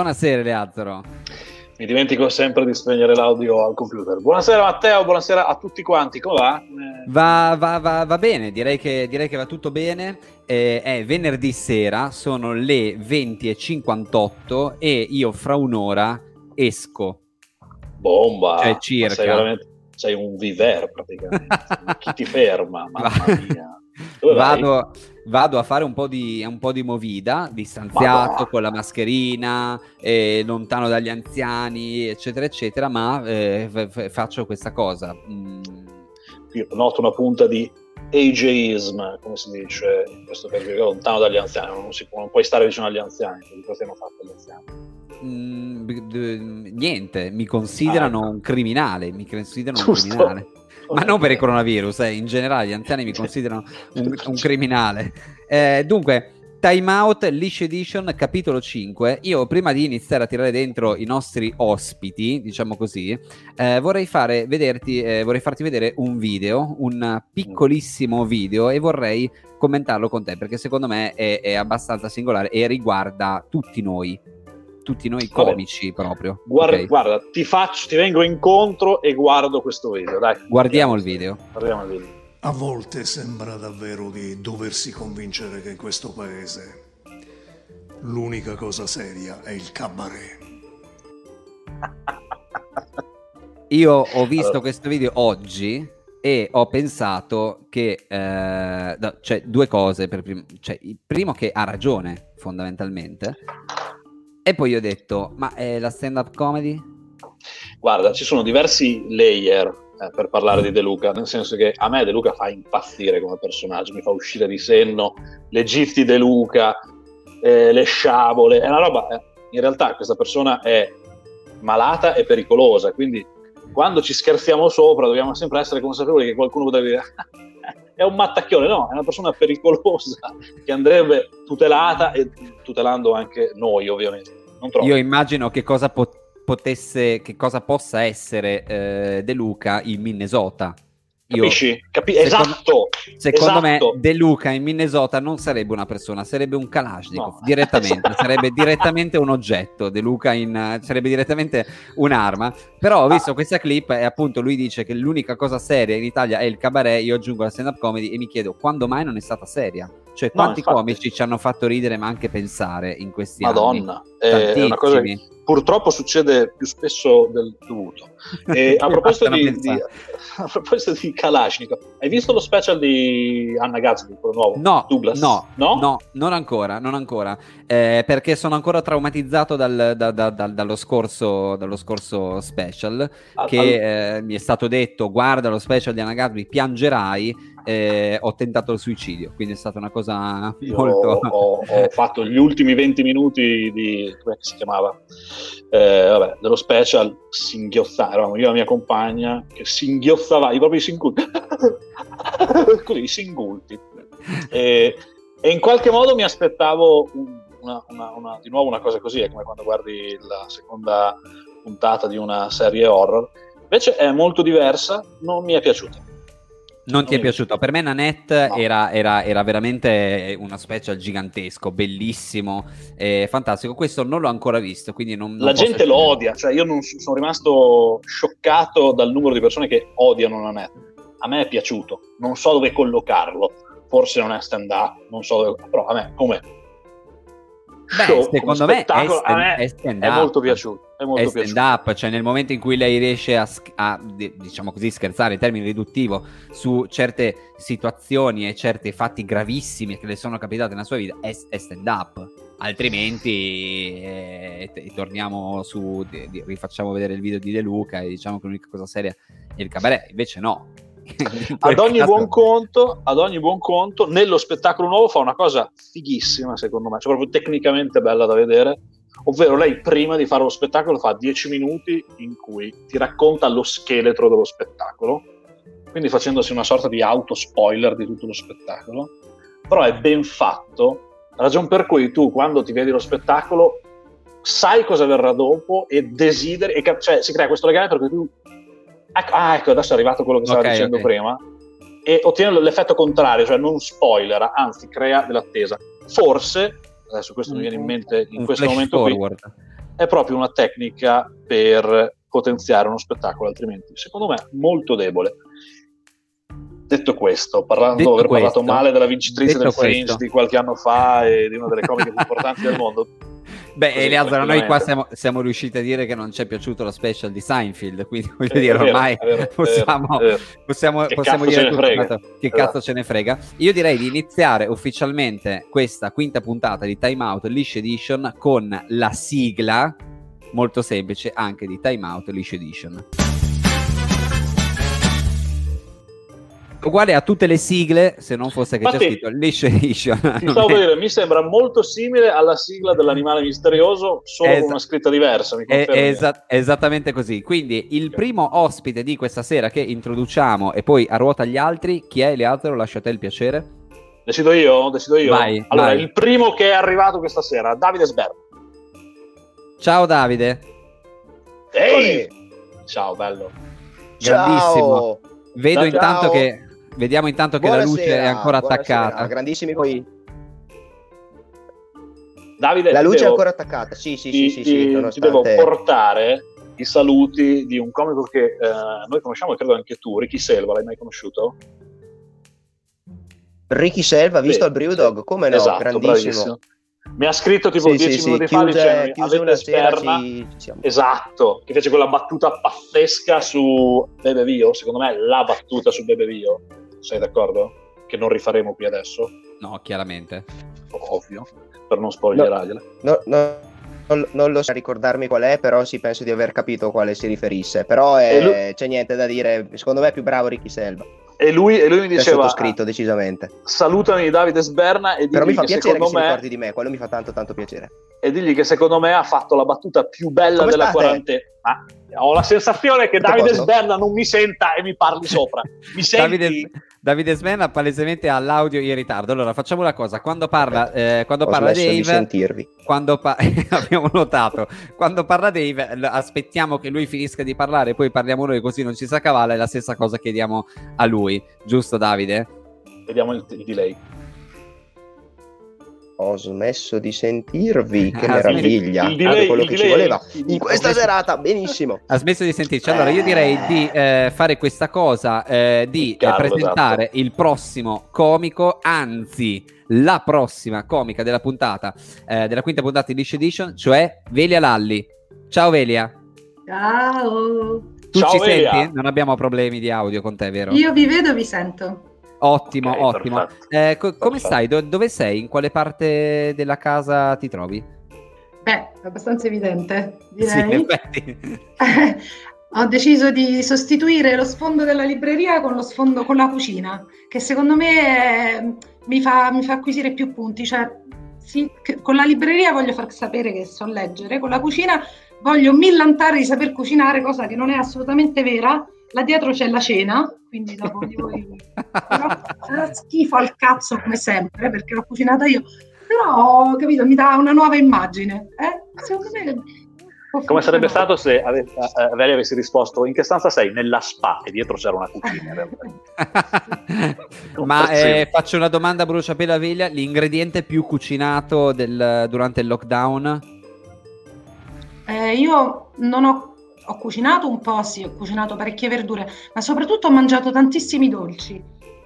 buonasera Leazzaro. Mi dimentico sempre di spegnere l'audio al computer. Buonasera Matteo, buonasera a tutti quanti, come va? Va, va, va, va bene, direi che, direi che, va tutto bene. Eh, è venerdì sera, sono le 20.58 e io fra un'ora esco. Bomba! Cioè circa. Sei, veramente, sei un viver praticamente. Chi ti ferma? Mamma mia. Vado, vado, a fare un po' di, un po di movida, distanziato, con la mascherina, eh, lontano dagli anziani, eccetera, eccetera, ma eh, f- faccio questa cosa. Mm. Io noto una punta di ageism, come si dice in questo periodo, lontano dagli anziani, non, si può, non puoi stare vicino agli anziani, di cosa hanno fatto gli anziani? Mm, niente, mi considerano ah, ecco. un criminale, mi considerano Giusto. un criminale ma non per il coronavirus, eh, in generale gli anziani mi considerano un, un criminale. Eh, dunque, Time Out Leash Edition capitolo 5. Io prima di iniziare a tirare dentro i nostri ospiti, diciamo così, eh, vorrei, vederti, eh, vorrei farti vedere un video, un piccolissimo video e vorrei commentarlo con te perché secondo me è, è abbastanza singolare e riguarda tutti noi tutti noi comici Vabbè. proprio. Guarda, okay. guarda, ti faccio, ti vengo incontro e guardo questo video, dai. Guardiamo il video. Guardiamo il video. A volte sembra davvero di doversi convincere che in questo paese l'unica cosa seria è il cabaret. Io ho visto allora. questo video oggi e ho pensato che eh, no, cioè due cose per prim- cioè, il primo che ha ragione fondamentalmente e poi ho detto, ma è la stand-up comedy? Guarda, ci sono diversi layer eh, per parlare di De Luca, nel senso che a me De Luca fa impazzire come personaggio, mi fa uscire di senno le gifti De Luca, eh, le sciabole, è una roba, eh, in realtà questa persona è malata e pericolosa, quindi quando ci scherziamo sopra dobbiamo sempre essere consapevoli che qualcuno potrebbe dire è un mattacchione, no, è una persona pericolosa che andrebbe tutelata e tutelando anche noi ovviamente. Io immagino che cosa pot- potesse, che cosa possa essere eh, De Luca in Minnesota Capisci? Capi- secondo, esatto. Secondo esatto. me De Luca in Minnesota non sarebbe una persona, sarebbe un Kalashnikov no. direttamente, sarebbe direttamente un oggetto. De Luca in, sarebbe direttamente un'arma. Però ho visto ah. questa clip e appunto lui dice che l'unica cosa seria in Italia è il cabaret. Io aggiungo la stand-up comedy e mi chiedo quando mai non è stata seria. Cioè, quanti no, comici ci hanno fatto ridere, ma anche pensare in questi Madonna, anni? Madonna, è una cosa che purtroppo succede più spesso del dovuto. E a, proposito di, di, a proposito di Kalashnikov, hai visto lo special di Anna Gatsby, quello nuovo? No, Douglas? no, no, no, non ancora, non ancora, eh, perché sono ancora traumatizzato dal, da, da, da, dallo, scorso, dallo, scorso, special, al, che al... Eh, mi è stato detto, guarda lo special di Anna Gatsby, piangerai, eh, ho tentato il suicidio, quindi è stata una cosa molto... Ho, ho, fatto gli ultimi 20 minuti di... come si chiamava? Eh, vabbè, dello special eravamo io e la mia compagna che singhiozzava, i propri singulti, così, singulti. E, e, in qualche modo mi aspettavo una, una, una, di nuovo una cosa così, è come quando guardi la seconda puntata di una serie horror. Invece è molto diversa, non mi è piaciuta non ti è piaciuto? Per me Nanette no. era, era, era, veramente una special gigantesco, bellissimo, eh, fantastico. Questo non l'ho ancora visto, quindi non, non La gente lo odia, cioè io non, sono rimasto scioccato dal numero di persone che odiano Nanette. A me è piaciuto, non so dove collocarlo, forse non è stand up, non so dove, però a me come Beh, show, secondo me, è stand, è, stand è, molto piaciuto. È, molto stand piaciuto. up, cioè nel momento in cui lei riesce a, a, diciamo così, scherzare in termini riduttivo su certe situazioni e certi fatti gravissimi che le sono capitati nella sua vita, è, è stand up. Altrimenti eh, torniamo su, di, rifacciamo vedere il video di De Luca e diciamo che l'unica cosa seria è il cabaret. Invece no, ad, ogni buon conto, ad ogni buon conto, nello spettacolo nuovo fa una cosa fighissima, secondo me, cioè proprio tecnicamente bella da vedere. Ovvero, lei prima di fare lo spettacolo fa 10 minuti in cui ti racconta lo scheletro dello spettacolo, quindi facendosi una sorta di auto spoiler di tutto lo spettacolo. Però è ben fatto, ragion per cui tu quando ti vedi lo spettacolo sai cosa verrà dopo e desideri, e, cioè si crea questo legame perché tu Ecco, ah, ecco, adesso è arrivato quello che stavo okay, dicendo okay. prima. E ottiene l'effetto contrario, cioè non spoilera, anzi crea dell'attesa. Forse, adesso questo mi viene in mente in questo momento forward. qui. è proprio una tecnica per potenziare uno spettacolo, altrimenti secondo me molto debole. Detto questo, parlando, Detto aver questo, parlato male della vincitrice del Fringe di qualche anno fa e di una delle comiche più importanti del mondo, Beh, Eleazar, noi qua siamo, siamo riusciti a dire che non ci è piaciuto lo special di Seinfeld, quindi voglio dire, ormai vero, possiamo, vero, è vero. possiamo, Che possiamo cazzo dire tutto quanto- che Esatto. cazzo ce ne frega. Io direi di iniziare ufficialmente questa quinta puntata di Time Out Leash Edition con la sigla molto semplice anche di Time Out Leash Edition. Uguale a tutte le sigle, se non fosse che c'è Infatti, scritto Leash Edition. Ti stavo per dire, mi sembra molto simile alla sigla dell'animale misterioso, solo Esa- con una scritta diversa. Mi È, esa- è esattamente così. Quindi il primo ospite di questa sera che introduciamo e poi a ruota gli altri, chi è Eleazaro? Lascia a te il piacere. Decido io? Decido io? Vai, allora, vai. il primo che è arrivato questa sera, Davide Sberg. Ciao Davide, Ehi! Ciao, bello. grandissimo. Vedo Ciao. intanto che vediamo intanto che la luce è ancora buonasera, attaccata. Grandissimi poi. Davide, La luce è devo- ancora attaccata. Sì, sì, ti, sì, sì, ti- sì, ti nonostante- devo portare i saluti di un comico che eh, noi conosciamo e credo anche tu, Ricky Selva, l'hai mai conosciuto? Ricky Selva, visto Sì, il Brewdog, come no? esatto, grandissimo. bravissimo. Mi ha scritto tipo Sì, dieci sì, sì, minuti fa chiuse, dicendo chiuse avete sperma ci. Esatto, che fece quella battuta pazzesca su Bebe Vio, secondo me la battuta su Bebe Vio, sei d'accordo? Che non rifaremo qui adesso, No, chiaramente. ovvio, per non spoilerargliela. No, no, non, non lo so ricordarmi qual è, però sì, penso di aver capito a quale si riferisse. Però è- lui- c'è niente da dire. Secondo me è più bravo Ricky Selva. E lui, e lui mi diceva, sottoscritto decisamente. salutami Davide Sberna e Però digli mi fa che piacere che me ricordi di me. Quello mi fa tanto, tanto piacere. e digli che secondo me ha fatto la battuta più bella Come della quarantena. Ah, ho la sensazione che Davide? Sberna non mi senta e mi parli sopra. Mi senti? Davide, Davide Sven palesemente ha l'audio in ritardo. Allora facciamo una cosa: quando parla, eh, quando Ho parla smesso di Dave, sentirvi. quando pa- abbiamo notato quando parla Dave aspettiamo che lui finisca di parlare poi parliamo noi così non ci sa cavala e la stessa cosa chiediamo a lui giusto Davide? Vediamo il, il delay. Ho smesso di sentirvi. Che Ah, meraviglia. il delay- quello il che ci delay- voleva. In questa serata, benissimo. ha smesso di sentirci allora io direi di eh, fare questa cosa eh, di eh, Carlo, presentare esatto. il prossimo comico anzi la prossima comica della puntata eh, della quinta puntata di Dish Edition cioè Velia Lalli ciao Velia Ciao, tu Ciao, ci Velia. senti? non abbiamo problemi di audio con te vero? io vi vedo e vi sento. Ottimo, Ok, ottimo. perfetto. Eh, co- come stai? Do- dove sei? In quale parte della casa ti trovi? Beh, è abbastanza evidente, Sì, in direi. effetti. Ho deciso di sostituire lo sfondo della libreria con lo sfondo con la cucina, che secondo me eh, mi, fa, mi fa acquisire più punti. Cioè, sì, che- con la libreria voglio far sapere che so leggere, con la cucina voglio millantare di saper cucinare, cosa che non è assolutamente vera. Là dietro c'è la cena, quindi dopo di voi sarà schifo al cazzo come sempre perché l'ho cucinata io però capito mi dà una nuova immagine eh? secondo me Come sarebbe stato se ave- eh, Veli avessi risposto in che stanza sei? Nella spa e dietro c'era una cucina. Ma eh, faccio una domanda a bruciapelo a Veglia. L'ingrediente più cucinato del- durante il lockdown? Eh, io non ho ho cucinato un po', sì, ho cucinato parecchie verdure, ma soprattutto ho mangiato tantissimi dolci.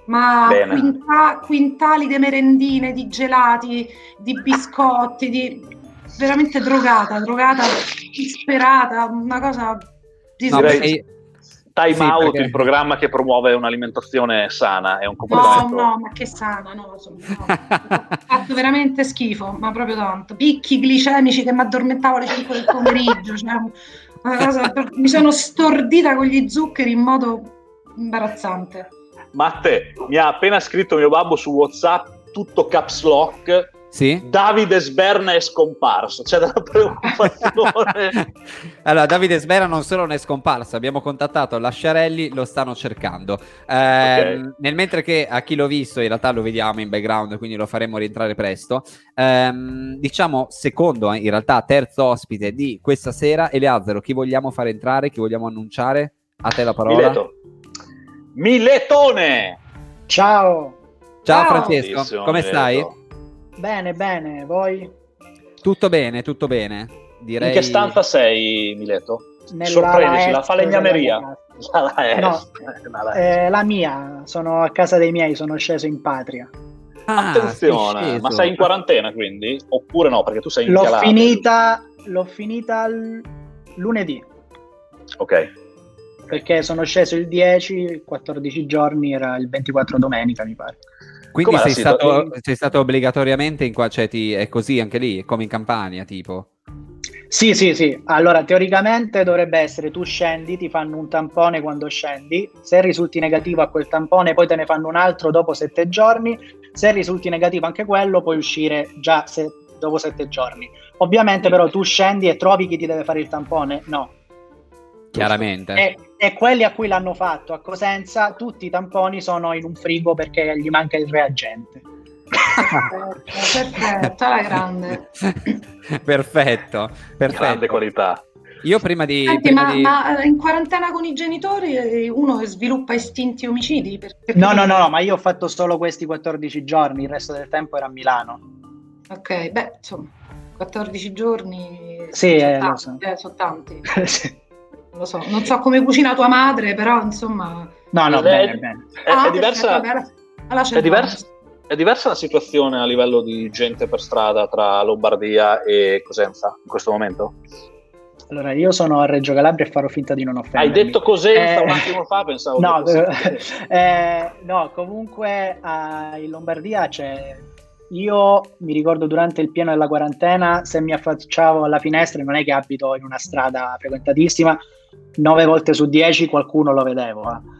Ma quinta- quintali di merendine, di gelati, di biscotti, di veramente drogata, drogata, disperata, una cosa No, perché- Time Sì, Out, perché- il programma che promuove un'alimentazione sana e un No, comportamento. no, ma che sana, no, insomma, no. Ho fatto veramente schifo, ma proprio tanto. Picchi glicemici che mi addormentavo alle 5 del pomeriggio, cioè, mi sono stordita con gli zuccheri in modo imbarazzante. Matte, mi ha appena scritto mio babbo su WhatsApp, tutto caps lock. Sì? Davide Sberna è scomparso. C'è della preoccupazione. allora, Davide Sbera non solo non è scomparso, abbiamo contattato Lasciarelli, lo stanno cercando. Ehm, Ok. Nel mentre che a chi l'ho visto, in realtà lo vediamo in background, quindi lo faremo rientrare presto. Ehm, diciamo, secondo, eh, in realtà, terzo ospite di questa sera, Eleazzaro, chi vogliamo fare entrare, chi vogliamo annunciare? A te la parola. Mileto. Miletone! Ciao, Ciao, Ciao. Francesco, Bellissimo, come Mileto. Bene, bene, voi? Tutto bene, tutto bene. direi... In che stanza sei, Mileto? Nella Sorprendici, la falegnameria. La, est, No, la est. Eh, la mia, sono a casa dei miei, sono sceso in patria. Ah, Attenzione, ma sei in quarantena quindi? Oppure no, perché tu sei in L'ho Calabria. finita, l'ho finita l- lunedì, Ok. perché sono sceso il 10, 14 giorni, era il 24 domenica, mi pare. Quindi sei stato, sei stato obbligatoriamente in qua, cioè ti- è così anche lì, come in Campania, tipo. Sì, sì, sì. Allora, teoricamente dovrebbe essere tu scendi, ti fanno un tampone quando scendi, se risulti negativo a quel tampone poi te ne fanno un altro dopo sette giorni, se risulti negativo anche quello puoi uscire già se- dopo sette giorni. Ovviamente però tu scendi e trovi chi ti deve fare il tampone? No. Chiaramente. E, e quelli a cui l'hanno fatto a Cosenza, tutti i tamponi sono in un frigo perché gli manca il reagente. Perfetto, alla grande. perfetto, Grande perfetto. qualità. Io prima di... Senti, prima ma, di- ma, eh, in quarantena con i genitori eh, uno sviluppa istinti omicidi? Per- perché- No, no, no, no, ma io ho fatto solo questi 14 giorni, il resto del tempo era a Milano. Ok, beh, insomma, 14 giorni Sì, sono eh, lo tanti, so. eh, sono tanti. Sì. Non lo so, non so come cucina tua madre, però insomma... No, no, bene, bene. È, Ah, è diversa, è diversa- è diversa la situazione a livello di gente per strada tra Lombardia e Cosenza in questo momento? Allora, io sono a Reggio Calabria e farò finta di non Hai offendermi. detto Cosenza Eh, un attimo fa, pensavo No, eh, no, comunque ah, in Lombardia c'è... Io mi ricordo durante il pieno della quarantena, se mi affacciavo alla finestra, non è che abito in una strada frequentatissima, nove volte su dieci qualcuno lo vedevo. eh.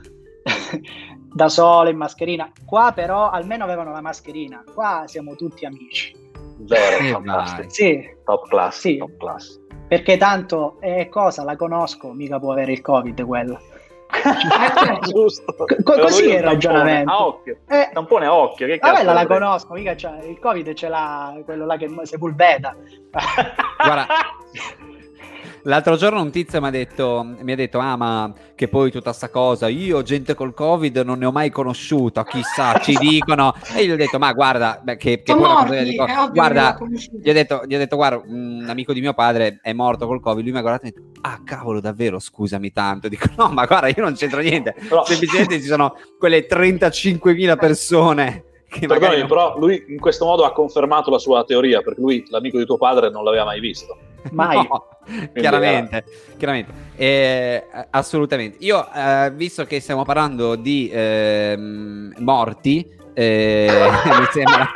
da solo, in mascherina. Qua però almeno avevano la mascherina. Qua siamo tutti amici. Vero, Eh, fantastico. Sì, Top class, Sì. top class. perché tanto è cosa, la conosco, mica può avere il Covid quella. Giusto. Co- così è il ragionamento. A occhio. Eh, Tampone a occhio. Che Ah, cazzo bella la vorrei? conosco, mica c'ha- il Covid ce l'ha quello là che si pulveda. Guarda, L'altro giorno un tizio mi ha detto, mi ha detto, ah ma che poi tutta sta cosa, io gente col covid non ne ho mai conosciuta, chissà, ci dicono. E gli ho detto, ma guarda, beh, che, che cosa morti, gli dico, guarda, gli ho, detto, gli ho detto, guarda, un amico di mio padre è morto col covid, lui mi ha guardato e mi ha detto, ah cavolo davvero, scusami tanto. Dico, no ma guarda, io non c'entro niente, Però- semplicemente ci sono quelle 35.000 persone che magari... Perdonami, non- però lui in questo modo ha confermato la sua teoria, perché lui, l'amico di tuo padre, non l'aveva mai visto. Mai. No, chiaramente, chiaramente. Eh, assolutamente. Io, eh, visto che stiamo parlando di ehm, morti, eh, mi sembra...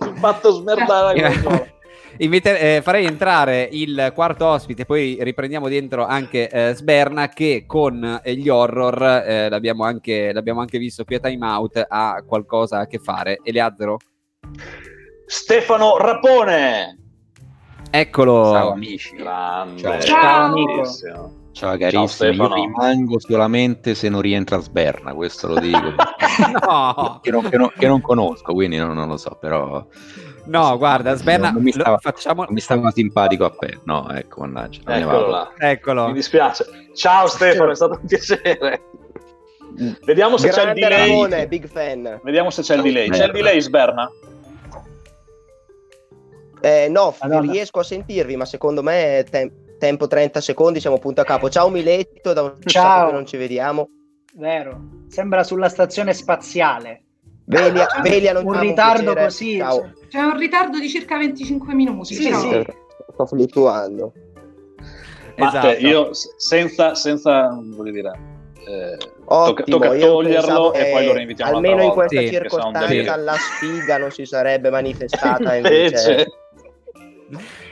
Mi fatto smerdare la console. Invite- eh, farei entrare il quarto ospite, poi riprendiamo dentro anche eh, Sberna che con eh, gli horror, eh, l'abbiamo, anche, l'abbiamo anche visto qui a Time Out, ha qualcosa a che fare. Eleazzaro? Stefano Rapone! Eccolo! Ciao amici. Grande. Ciao. Ciao, amico. Ciao carissimi, io Stefano. rimango solamente se non rientra Sberna, questo lo dico. No! che, non, che non- che non conosco, quindi non, non lo so, però No, guarda, Sberna, Non mi lo- stava- facciamo... non mi stava simpatico a te. No, ecco, mannaggia. Eccolo là. Eccolo. Mi dispiace. Ciao Stefano, è stato un piacere. Vediamo se c'è il Grande delay. Ramone, big fan. Vediamo se c'è il delay. C'è il delay, Sberna? Eh, no, Madonna. riesco a sentirvi, ma secondo me è tem- tempo 30 secondi, siamo punto a capo. Ciao Miletto, da un Ciao. sacco che non ci vediamo. Vero. Sembra sulla stazione spaziale. Velia, Velia non un ciao, ritardo piacere. così. Ciao. C'è un ritardo di circa 25 minuti. Sì, però. sì. Sto fluttuando. Ma Esatto. cioè, io senza, senza voglio dire, eh, tocca, Ottimo, tocca toglierlo pensavo e poi lo reinvitiamo Almeno in questa Sì, un circostanza la sfiga non si sarebbe manifestata invece. Invece,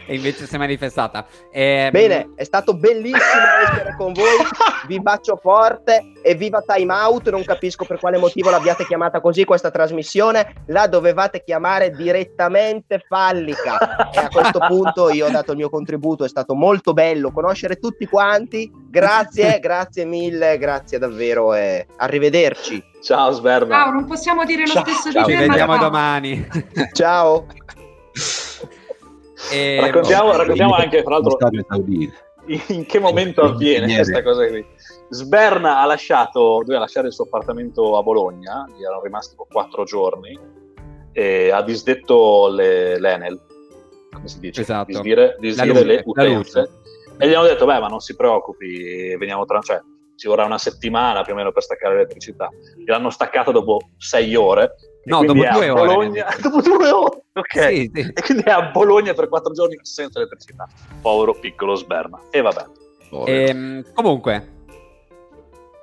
E invece si è manifestata. Ehm, Bene, è stato bellissimo essere con voi, vi bacio forte e viva Time Out, non capisco per quale motivo l'abbiate chiamata così questa trasmissione, la dovevate chiamare direttamente fallica e a questo punto io ho dato il mio contributo, è stato molto bello conoscere tutti quanti, grazie, grazie mille, grazie davvero e arrivederci, ciao Sberna. Ciao, non possiamo dire lo Ciao. stesso Ciao, di Ci te, ma vediamo domani. ciao. Ehm, Raccontiamo, No, raccontiamo anche, fra l'altro, in che momento avviene questa cosa qui. Sberna ha lasciato, doveva lasciare il suo appartamento a Bologna, gli erano rimasti quattro giorni, e ha disdetto le- l'Enel. come si dice, Esatto. disdire, disdire luce, le utenze. E gli hanno detto, beh, ma non si preoccupi, veniamo tra... Cioè, ci vorrà una settimana più o meno per staccare l'elettricità. L'hanno staccata dopo sei ore. No, dopo due ore. Bologna, dopo due ore, ok. Sì, sì. E quindi è a Bologna per quattro giorni senza elettricità. Povero piccolo sberma. E vabbè. Ehm, comunque,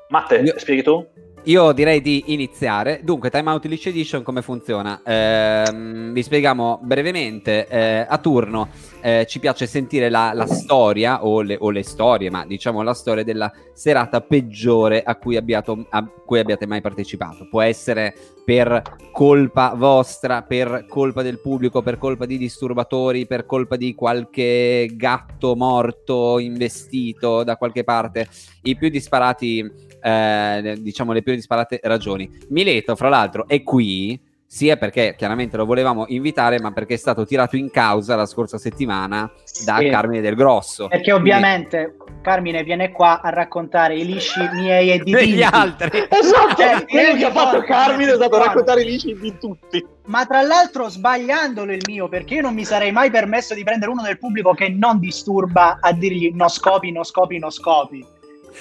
Matte, Io- spieghi tu? Io direi di iniziare. Dunque, Time Out Leash Edition come funziona? Ehm, vi spieghiamo brevemente. eh, a turno eh, ci piace sentire la, la storia o le, o le storie, ma diciamo la storia della serata peggiore a cui, abbiate, a cui abbiate mai partecipato. Può essere per colpa vostra, per colpa del pubblico, per colpa di disturbatori, per colpa di qualche gatto morto, investito da qualche parte. I più disparati eh, diciamo le più disparate ragioni. Mileto, fra l'altro, è qui sia perché chiaramente lo volevamo invitare, ma perché è stato tirato in causa la scorsa settimana da Sì. Carmine del Grosso. Perché ovviamente Carmine viene qua a raccontare i lisci miei e di Quindi, degli Tinti. altri. Esatto, Cioè, quello che ha fatto Carmine è stato raccontare i lisci di tutti. Ma tra l'altro sbagliandolo il mio, perché io non mi sarei mai permesso di prendere uno del pubblico che non disturba a dirgli no scopi, no scopi, no scopi.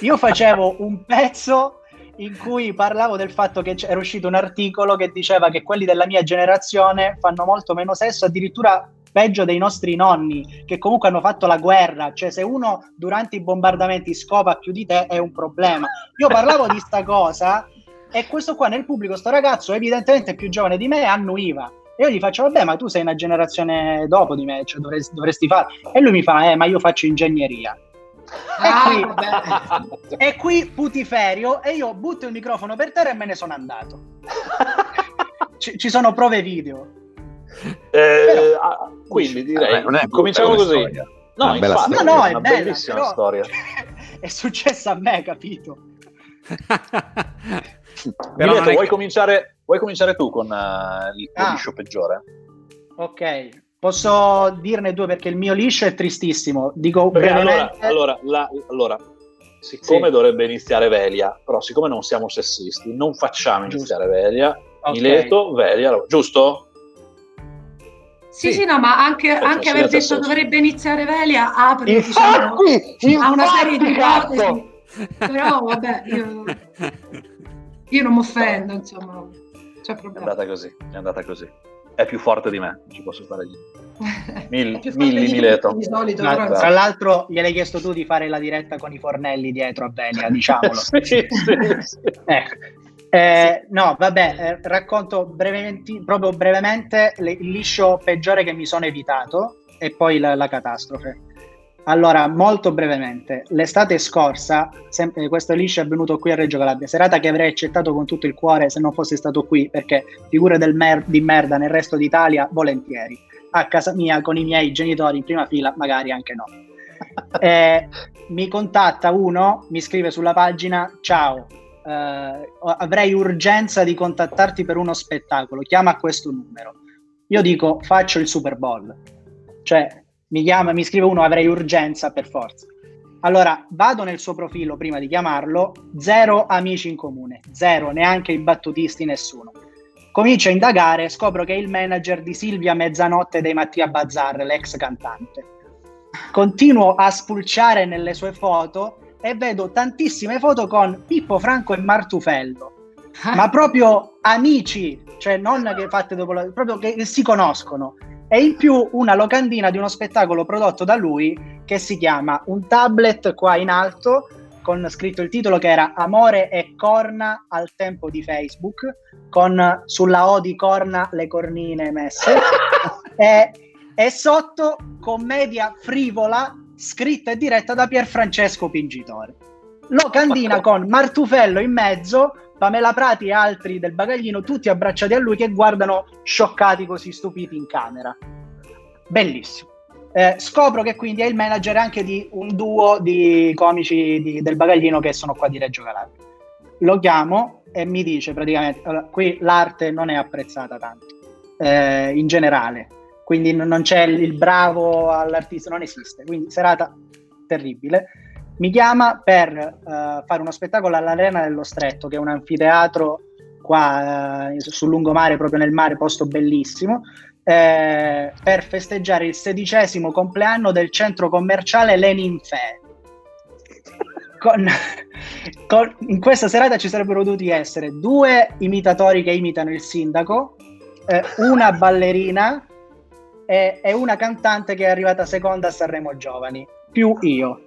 Io facevo un pezzo in cui parlavo del fatto che c'era uscito un articolo che diceva che quelli della mia generazione fanno molto meno sesso, addirittura peggio dei nostri nonni, che comunque hanno fatto la guerra, cioè se uno durante i bombardamenti scopa più di te è un problema. Io parlavo di sta cosa e questo qua nel pubblico, sto ragazzo evidentemente più giovane di me, annuiva. E io gli faccio, vabbè, ma tu sei una generazione dopo di me, cioè dovresti, dovresti fare. E lui mi fa, eh, ma io faccio ingegneria. Ah, qui- vabbè. E qui putiferio e io butto il microfono per terra e me ne sono andato. Ci, ci sono prove video. Eh, ah, quindi direi, Vabbè, non è brutta cominciamo così. storia. No, Una bella infatti, No, no, è è una bella, bellissima però- storia. è successo a me, capito? Però Mileto, vuoi, che- cominciare, vuoi cominciare tu con eh, il tuo Ah. liscio peggiore? Ok, posso dirne due perché il mio liscio è tristissimo. Dico allora, allora, la- allora, siccome Sì. dovrebbe iniziare Velia, però siccome non siamo sessisti, non facciamo Giusto. iniziare Velia. Ok. Mileto, Velia, giusto? Sì, Sì. sì, no, ma anche, anche aver detto dovrebbe iniziare Velia apre diciamo, a una serie di ipotesi. Però vabbè, io, io non mi offendo, insomma, c'è È problema. andata così, è andata così. È più forte di me, non ci posso stare lì. Mil- milli, Mileto. Di solito, Ma, però, tra l'altro, gliel'hai chiesto tu di fare la diretta con i fornelli dietro a Velia, diciamolo. sì, sì, sì. Ecco. Eh, no, vabbè, eh, racconto brevemente, proprio brevemente le- il liscio peggiore che mi sono evitato e poi la, la catastrofe. Allora, molto brevemente, l'estate scorsa, sem- eh, questo liscio è venuto qui a Reggio Calabria, serata che avrei accettato con tutto il cuore se non fosse stato qui, perché figure del mer- di merda nel resto d'Italia, volentieri. A casa mia con i miei genitori in prima fila, magari anche no. Eh, mi contatta uno, mi scrive sulla pagina: Ciao, eh, avrei urgenza di contattarti per uno spettacolo. Chiama questo numero. Io dico: Faccio il Super Bowl. Cioè, mi chiama, mi scrive uno: Avrei urgenza per forza. Allora vado nel suo profilo prima di chiamarlo. Zero amici in comune, zero, neanche i battutisti, nessuno. Comincio a indagare, scopro che è il manager di Silvia Mezzanotte dei Mattia Bazzar, l'ex cantante. Continuo a spulciare nelle sue foto e vedo tantissime foto con Pippo Franco e Martufello, ma proprio amici, cioè non che fatte dopo la, proprio che si conoscono. E in più una locandina di uno spettacolo prodotto da lui che si chiama Un tablet qua in alto con scritto il titolo che era Amore e corna al tempo di Facebook con sulla O di corna le cornine messe e, e sotto commedia frivola scritta e diretta da Pierfrancesco Pingitore. Locandina con Martufello in mezzo, Pamela Prati e altri del bagaglino, tutti abbracciati a lui che guardano scioccati così stupiti in camera. Bellissimo. Eh, scopro che quindi è il manager anche di un duo di comici di- del bagaglino che sono qua di Reggio Calabria. Lo chiamo e mi dice praticamente, allora, qui l'arte non è apprezzata tanto, eh, in generale, quindi non c'è il bravo all'artista, non esiste, quindi serata terribile. Mi chiama per eh, fare uno spettacolo all'Arena dello Stretto, che è un anfiteatro qua eh, sul lungomare, proprio nel mare, posto bellissimo, eh, per festeggiare il sedicesimo compleanno del centro commerciale Lenin Fair. Con, con, in questa serata ci sarebbero dovuti essere due imitatori che imitano il sindaco, eh, una ballerina e, e, una cantante che è arrivata seconda a Sanremo Giovani, più io.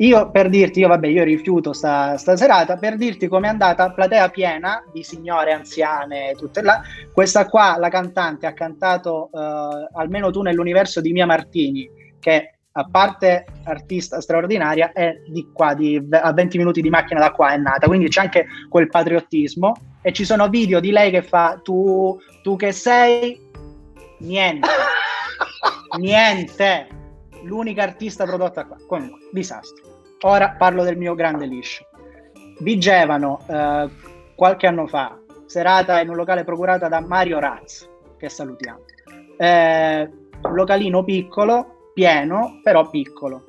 Io per dirti, io vabbè, io rifiuto sta, sta serata, per dirti com'è andata, platea piena di signore anziane, tutte là. Questa qua, la cantante, ha cantato uh, Almeno tu nell'universo di Mia Martini, che a parte artista straordinaria, è di qua, di, a 20 minuti di macchina da qua è nata, quindi c'è anche quel patriottismo. E ci sono video di lei che fa tu, tu che sei, niente, niente, l'unica artista prodotta qua, comunque, disastro. Ora parlo del mio grande liscio. Vigevano eh, qualche anno fa, serata in un locale procurata da Mario Raz, che salutiamo. Eh, localino piccolo, pieno, però piccolo.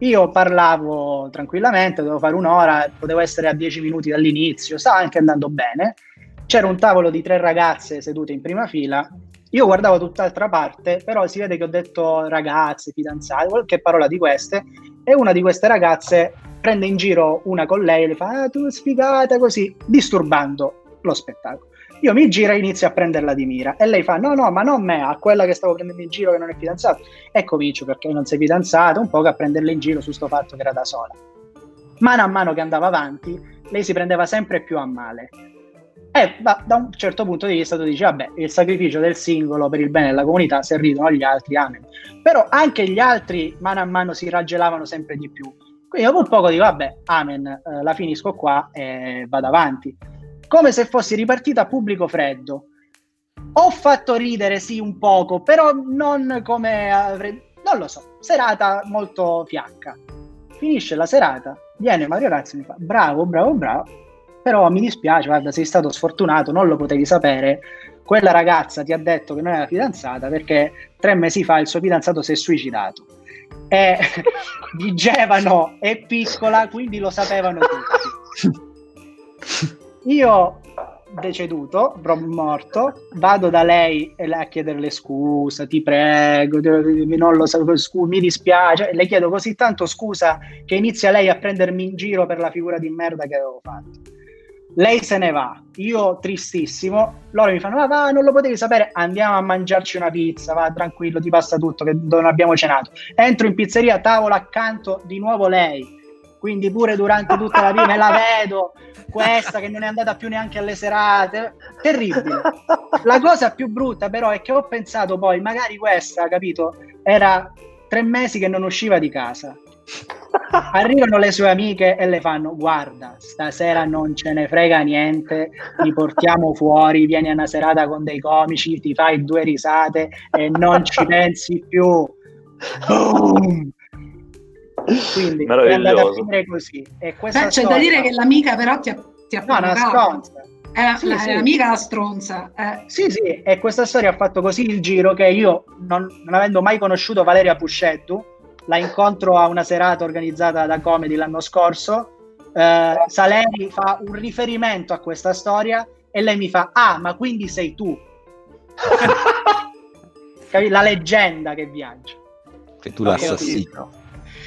Io parlavo tranquillamente, dovevo fare un'ora, potevo essere a dieci minuti dall'inizio, sta anche andando bene. C'era un tavolo di tre ragazze sedute in prima fila. Io guardavo tutt'altra parte, però si vede che ho detto ragazze, fidanzate, qualche parola di queste, e una di queste ragazze prende in giro una con lei e le fa ah, tu sfigata così, disturbando lo spettacolo. Io mi giro e inizio a prenderla di mira e lei fa: No, no, ma non me, a quella che stavo prendendo in giro che non è fidanzata. E comincio perché non sei fidanzata, un po' a prenderla in giro su sto fatto che era da sola. Mano a mano che andava avanti, lei si prendeva sempre più a male. E da, da un certo punto di vista tu dici: Vabbè, il sacrificio del singolo per il bene della comunità, se ridono gli altri, amen. Però anche gli altri mano a mano si raggelavano sempre di più. Quindi dopo un poco dico: Vabbè, amen, eh, la finisco qua e vado avanti come se fossi ripartita a pubblico freddo. Ho fatto ridere, sì, un poco, però non come avrei... Non lo so, serata molto fiacca. Finisce la serata, viene Mario Razzi e mi fa bravo, bravo, bravo, però mi dispiace, guarda, sei stato sfortunato, non lo potevi sapere. Quella ragazza ti ha detto che non era fidanzata perché tre mesi fa il suo fidanzato si è suicidato. E dicevano è piccola, quindi lo sapevano tutti. Io deceduto, morto, vado da lei a chiederle scusa, ti prego, non lo so, scu- mi dispiace, le chiedo così tanto scusa che inizia lei a prendermi in giro per la figura di merda che avevo fatto. Lei se ne va, io tristissimo, loro mi fanno, va, va, non lo potevi sapere, andiamo a mangiarci una pizza, va, tranquillo, ti passa tutto, che non abbiamo cenato. Entro in pizzeria, tavola accanto, di nuovo lei, quindi pure durante tutta la vita me la vedo questa che non è andata più neanche alle serate. Terribile. La cosa più brutta però è che ho pensato poi magari questa capito era tre mesi che non usciva di casa arrivano le sue amiche e le fanno guarda stasera non ce ne frega niente ti portiamo fuori vieni a una serata con dei comici ti fai due risate e non ci pensi più Boom! Quindi è andata a finire così. E Beh, c'è storia... da dire che l'amica però ti ha, ti ha no, nasconsa. È sì, la, sì. l'amica la stronza. Eh. Sì, sì, e questa storia ha fatto così il giro che io, non, non avendo mai conosciuto Valeria Puscettu, la incontro a una serata organizzata da Comedy l'anno scorso. Eh, Saleri fa un riferimento a questa storia e lei mi fa: Ah, ma quindi sei tu? la leggenda che viaggia. Che tu l'assassino.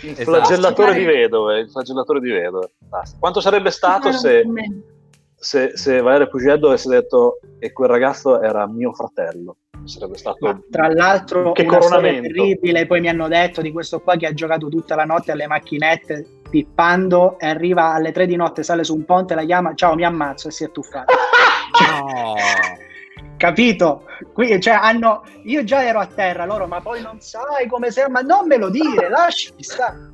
Il esatto. flagellatore di vedove, il flagellatore di vedove. Basta. Quanto sarebbe stato se, se, se Valerio Pugieddo avesse detto e quel ragazzo era mio fratello? Sarebbe stato Ma, tra l'altro che coronamento terribile. Poi mi hanno detto di questo qua che ha giocato tutta la notte alle macchinette pippando e arriva alle tre di notte, sale su un ponte, la chiama, ciao mi ammazzo e si è tuffato. no capito? Qui, cioè, hanno, io già ero a terra, loro, ma poi non sai come sei, ma non me lo dire, lasciami stare.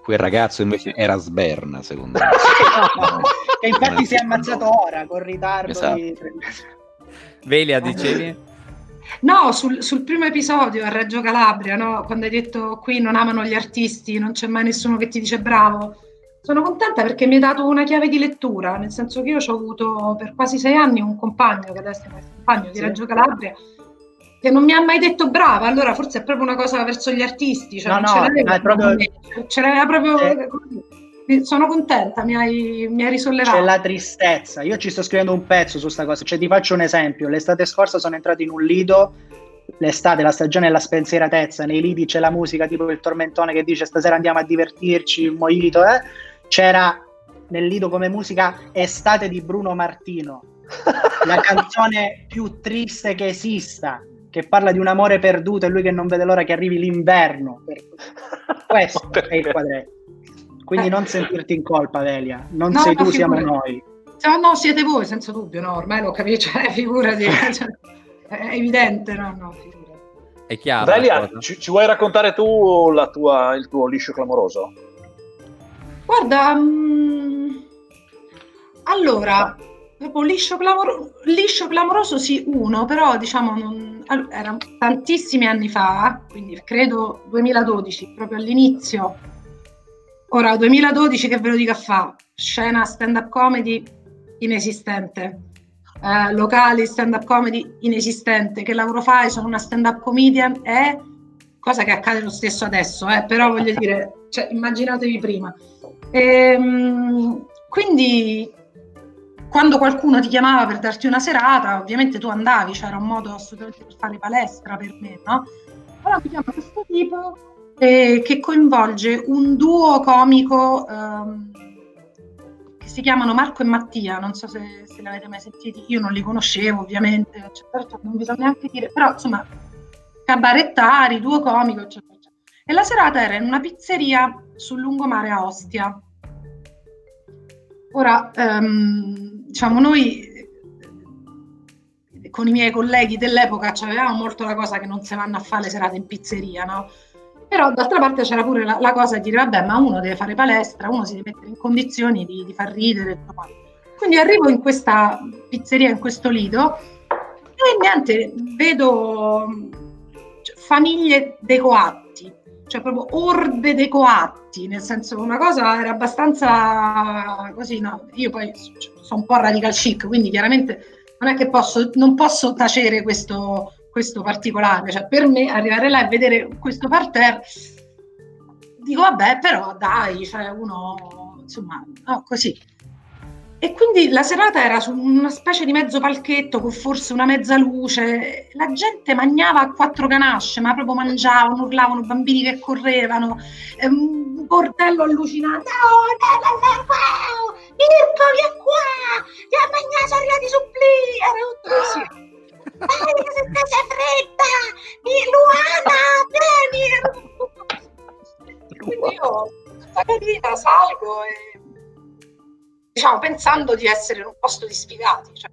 Quel ragazzo invece era sberna, secondo me. che infatti si è ammazzato ora, con ritardo esatto. di... Velia, dicevi? No, sul, sul, primo episodio a Reggio Calabria, no? quando hai detto qui non amano gli artisti, non c'è mai nessuno che ti dice bravo sono contenta perché mi hai dato una chiave di lettura, nel senso che io ho avuto per quasi sei anni un compagno, che adesso è un compagno di Reggio Calabria, che non mi ha mai detto brava, allora forse è proprio una cosa verso gli artisti, cioè no, no, ce l'aveva proprio... ce l'aveva proprio eh, sono contenta, mi hai, mi hai risollevato. C'è la tristezza. Io ci sto scrivendo un pezzo su questa cosa. Cioè, ti faccio un esempio. L'estate scorsa sono entrato in un lido. L'estate, la stagione è la spensieratezza. Nei lidi c'è la musica tipo il tormentone che dice stasera andiamo a divertirci, il mojito. Eh? C'era nel lido come musica Estate di Bruno Martino, la canzone più triste che esista, che parla di un amore perduto e lui che non vede l'ora che arrivi l'inverno. Questo è il quadretto. Quindi eh. non sentirti in colpa, Velia, non no, sei tu, siamo noi. No, no, siete voi, senza dubbio, no, ormai l'ho capito, cioè, figurati, cioè, è evidente, no, no, figurati. È chiaro. Velia, ci, ci, vuoi raccontare tu tua, il tuo liscio clamoroso? Guarda, um, allora, proprio liscio, clamoro, liscio clamoroso sì, uno, però diciamo non, era tantissimi anni fa, quindi credo 2012, proprio all'inizio Ora, 2012 che ve lo dico a fa? Scena stand-up comedy inesistente. Eh, locali stand-up comedy inesistente. Che lavoro fai? Sono una stand-up comedian e cosa che accade lo stesso adesso, eh? però voglio dire, cioè, immaginatevi prima. E, ehm, quindi quando qualcuno ti chiamava per darti una serata, ovviamente tu andavi, c'era cioè un modo assolutamente per fare palestra per me, no? Però mi chiama questo tipo eh, che coinvolge un duo comico ehm, che si chiamano Marco e Mattia, non so se, se li avete mai sentiti, io non li conoscevo ovviamente, eccetera, non vi so neanche dire, però insomma, cabarettari, duo comico, eccetera, eccetera. E la serata era in una pizzeria sul lungomare a Ostia. Ora, ehm, diciamo, noi con i miei colleghi dell'epoca avevamo molto la cosa che non si vanno a fare le serate in pizzeria, no? Però d'altra parte c'era pure la, la, cosa di dire, vabbè, ma uno deve fare palestra, uno si deve mettere in condizioni di, di far ridere. Quindi arrivo in questa pizzeria, in questo lido, e niente, vedo cioè, famiglie dei coatti, cioè proprio orde dei coatti, nel senso una cosa era abbastanza così, no? Io poi sono un po' radical chic, quindi chiaramente non è che posso, non posso tacere questo, questo particolare, cioè per me arrivare là e vedere questo parterre, dico vabbè, però dai, cioè uno, insomma, no, così. E quindi la serata era su una specie di mezzo palchetto con forse una mezza luce, la gente mangiava a quattro ganasce, ma proprio mangiavano, urlavano, bambini che correvano, un bordello allucinante. Oh, no, no, wow, Mirko, vieni qua, ti ha mangiato, sono arrivati supplì, era tutto così. Sei fredda! Luana, vieni! Quindi io, salgo e diciamo pensando di essere in un posto di sfigati, cioè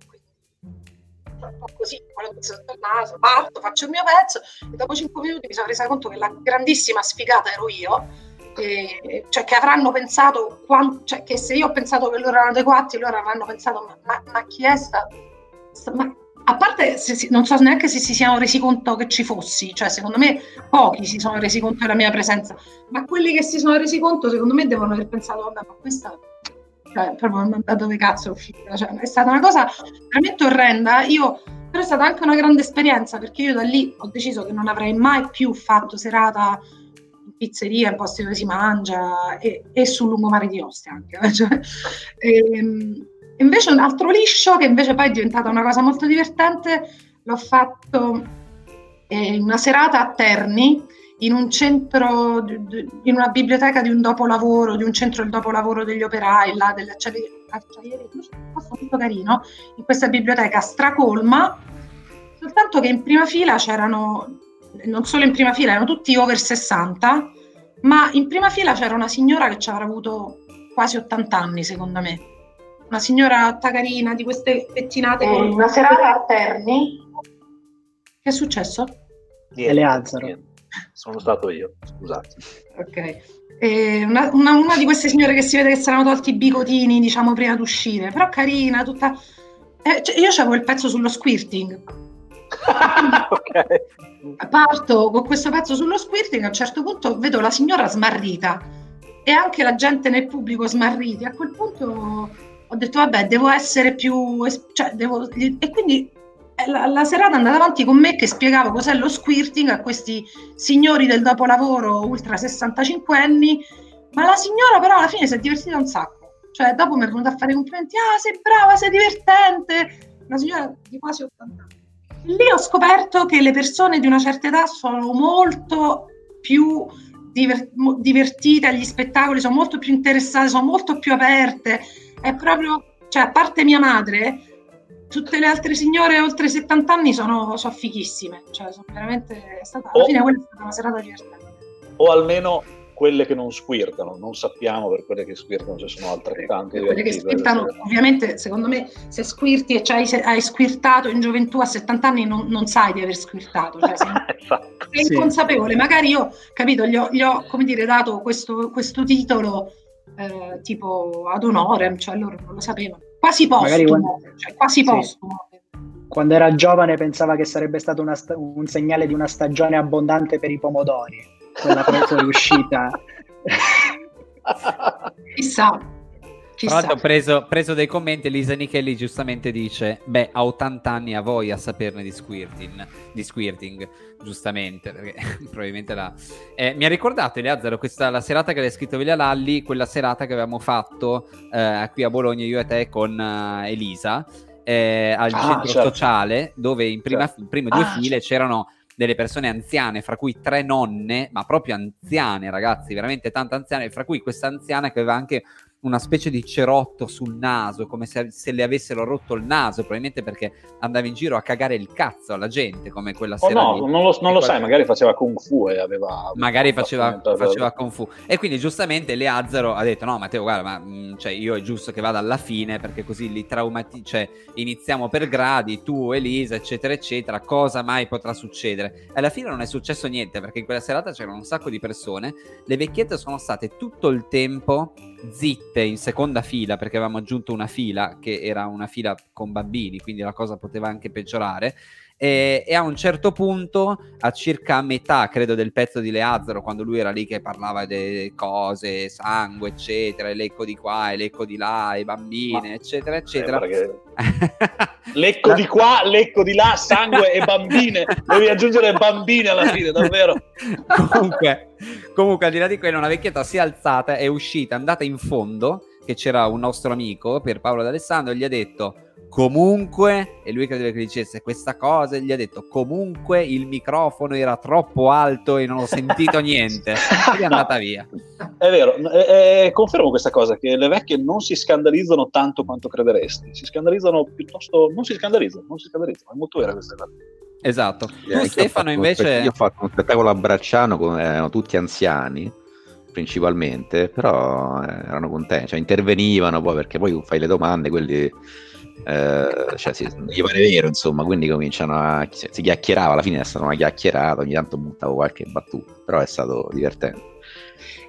un po' così, sotto il naso, parto, faccio il mio pezzo e dopo cinque minuti mi sono resa conto che la grandissima sfigata ero io, e, cioè che avranno pensato, quant, cioè che se io ho pensato che loro erano adeguati, loro avranno pensato ma, ma, ma chi è sta, ma a parte, se, non so neanche se si siano resi conto che ci fossi, cioè secondo me pochi si sono resi conto della mia presenza, ma quelli che si sono resi conto secondo me devono aver pensato, vabbè, ma questa, cioè proprio da dove cazzo è uscita, cioè, è stata una cosa veramente orrenda, io, però è stata anche una grande esperienza, perché io da lì ho deciso che non avrei mai più fatto serata in pizzeria, in posti dove si mangia, e, e sul lungomare di Ostia anche, cioè, e, ehm, Invece un altro liscio, che invece poi è diventata una cosa molto divertente, l'ho fatto eh, una serata a Terni, in un centro, in una biblioteca di un dopolavoro, di un centro del dopolavoro degli operai, là delle acciaieri, un posto molto carino, in questa biblioteca stracolma, soltanto che in prima fila c'erano, non solo in prima fila, erano tutti over 60, ma in prima fila c'era una signora che ci avrà avuto quasi 80 anni, secondo me una signora tagarina di queste pettinate. Eh, una serata a Terni. Che è successo? Eleazaro. Sono stato io, scusate. Ok. Eh, una, una, una, di queste signore che si vede che si erano tolti i bigotini, diciamo, prima di uscire, però carina, tutta... Eh, cioè, io avevo il pezzo sullo squirting. ok. Parto con questo pezzo sullo squirting, a un certo punto vedo la signora smarrita e anche la gente nel pubblico smarriti. A quel punto ho detto vabbè devo essere più cioè, devo, e quindi eh, la, la, serata è andata avanti con me che spiegavo cos'è lo squirting a questi signori del dopolavoro ultra 65 anni Ma la signora però alla fine si è divertita un sacco. Cioè, dopo mi è venuta a fare complimenti, ah, sei brava, sei divertente. Una signora di quasi 80 anni. Lì ho scoperto che le persone di una certa età sono molto più diver- divertite agli spettacoli, sono molto più interessate, sono molto più aperte. È proprio, cioè, a parte mia madre, tutte le altre signore oltre 70 anni sono, sono fighissime. Cioè, sono veramente, è stata, alla Oh. fine quella è stata una serata divertente. O almeno quelle che non squirtano, non sappiamo per quelle che squirtano se sono altrettanto Per quelle che squirtano, ovviamente, secondo me, se squirti e c'hai- se hai squirtato in gioventù a 70 anni, non, non sai di aver squirtato, cioè sei, Esatto. sei Sì. inconsapevole. Magari io, capito, gli ho, gli ho, come dire, dato questo, questo titolo eh, tipo ad honorem, cioè loro non lo sapevano. Quasi postumo, cioè quasi Sì. postumo. Quando era giovane pensava che sarebbe stato sta- un segnale di una stagione abbondante per i pomodori, quella fuoriuscita. Chissà, Tra chissà. l'altro ho preso, preso dei commenti, Elisa Nichelli giustamente dice, beh, a 80 anni a voi a saperne di squirting, di squirting giustamente, perché probabilmente la... Eh, mi ha ricordato, Eleazaro, questa, la serata che l'hai scritto Veglia Lalli, quella serata che avevamo fatto eh, qui a Bologna, io e te, con eh, Elisa, eh, al Ah, centro certo. sociale, dove in, prima, Certo. prime due Ah, file c'erano delle persone anziane, fra cui tre nonne, ma proprio anziane, ragazzi, veramente tante anziane, fra cui questa anziana che aveva anche una specie di cerotto sul naso, come se, se le avessero rotto il naso, probabilmente perché andava in giro a cagare il cazzo alla gente, come quella sera Oh, no, lì. non lo, non lo sai, magari faceva kung fu e aveva... Magari faceva, faceva Kung Fu. E quindi giustamente Leazzaro ha detto: No, Matteo, guarda, ma mh, cioè, io è giusto che vada alla fine perché così li traumati. Cioè, iniziamo per gradi, tu, Elisa, eccetera, eccetera. Cosa mai potrà succedere? E alla fine non è successo niente perché in quella serata c'erano un sacco di persone. Le vecchiette sono state tutto il tempo zitte in seconda fila perché avevamo aggiunto una fila che era una fila con bambini, quindi la cosa poteva anche peggiorare. E, e a un certo punto, a circa metà, credo, del pezzo di Leazzaro, quando lui era lì che parlava di cose, sangue, eccetera, e l'ecco di qua e l'ecco di là, e bambine, Ma- eccetera, eccetera. Sembra che- Lecco di qua, lecco di là, sangue e bambine. Devi aggiungere bambine alla fine, davvero. comunque, comunque, al di là di quello, una vecchietta si è alzata, è uscita, è andata in fondo, che c'era un nostro amico, per Paolo D'Alessandro, e gli ha detto comunque, e lui credeva che dicesse questa cosa, e gli ha detto comunque il microfono era troppo alto e non ho sentito niente. Ed è andata via. È vero, eh, eh, confermo questa cosa, che le vecchie non si scandalizzano tanto quanto crederesti. Si scandalizzano piuttosto... Non si scandalizzano, non si scandalizzano. È molto vera questa cosa. Esatto. Eh, Tu, Stefano, fatto invece... Io ho fatto un spettacolo a Bracciano, con, erano tutti anziani, principalmente, però eh, erano contenti, cioè intervenivano poi perché poi fai le domande, quelli... eh, cioè, si, gli pare vero, insomma, quindi cominciano a... si chiacchierava, alla fine è stata una chiacchierata, ogni tanto buttavo qualche battuta, però è stato divertente.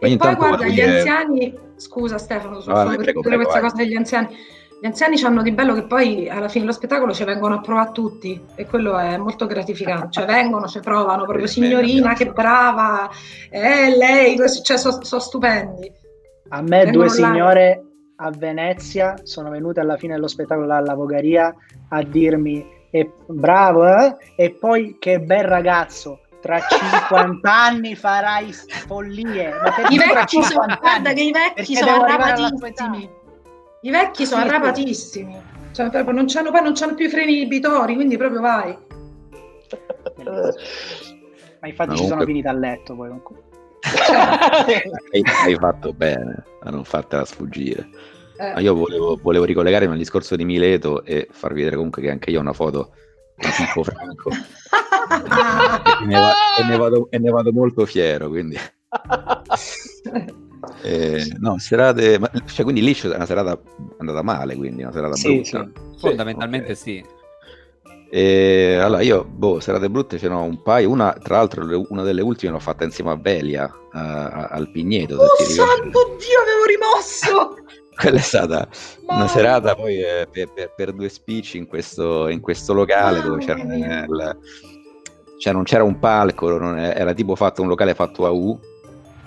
E Ogni poi tanto guarda, gli dire- anziani, scusa Stefano, su, per prego, prego, questa vai. cosa degli anziani. Gli anziani hanno di bello che poi alla fine dello spettacolo ci vengono a provare tutti e quello è molto gratificante. Cioè vengono, ci provano, proprio signorina, che brava, eh, lei, cioè sono stupendi. A me Vengono due là. signore a Venezia sono venute alla fine dello spettacolo alla Vogaria a dirmi "E- bravo eh? e poi che bel ragazzo tra 50 anni farai follie I vecchi sono, 50 guarda i vecchi Perché sono arrapatissimi. I vecchi sono arrapatissimi. Cioè, proprio non c'hanno, non c'hanno più i freni inibitori, quindi proprio vai. ma infatti Ma ci sono comunque- finita a letto poi con- hai, hai fatto bene a non fartela sfuggire. Eh. Ma io volevo, volevo ricollegarmi al discorso di Mileto e farvi vedere comunque che anche io ho una foto di Pippo Franco e, ne va- e ne vado, e ne vado molto fiero, quindi... Eh, no, serate... ma- cioè, quindi lì c'è una serata andata male, quindi una serata Sì, brutta. Fondamentalmente ok. sì. E allora io, boh, serate brutte ce n'ho un paio. Una, tra l'altro, una delle ultime l'ho fatta insieme a Velia a- a- al Pigneto. Oh santo Dio, avevo rimosso! Quella è stata una Mamma serata poi eh, per, per- per due speech in questo, in questo locale dove Mamma c'era, il- cioè non c'era un palco, non- era tipo fatto un locale fatto a U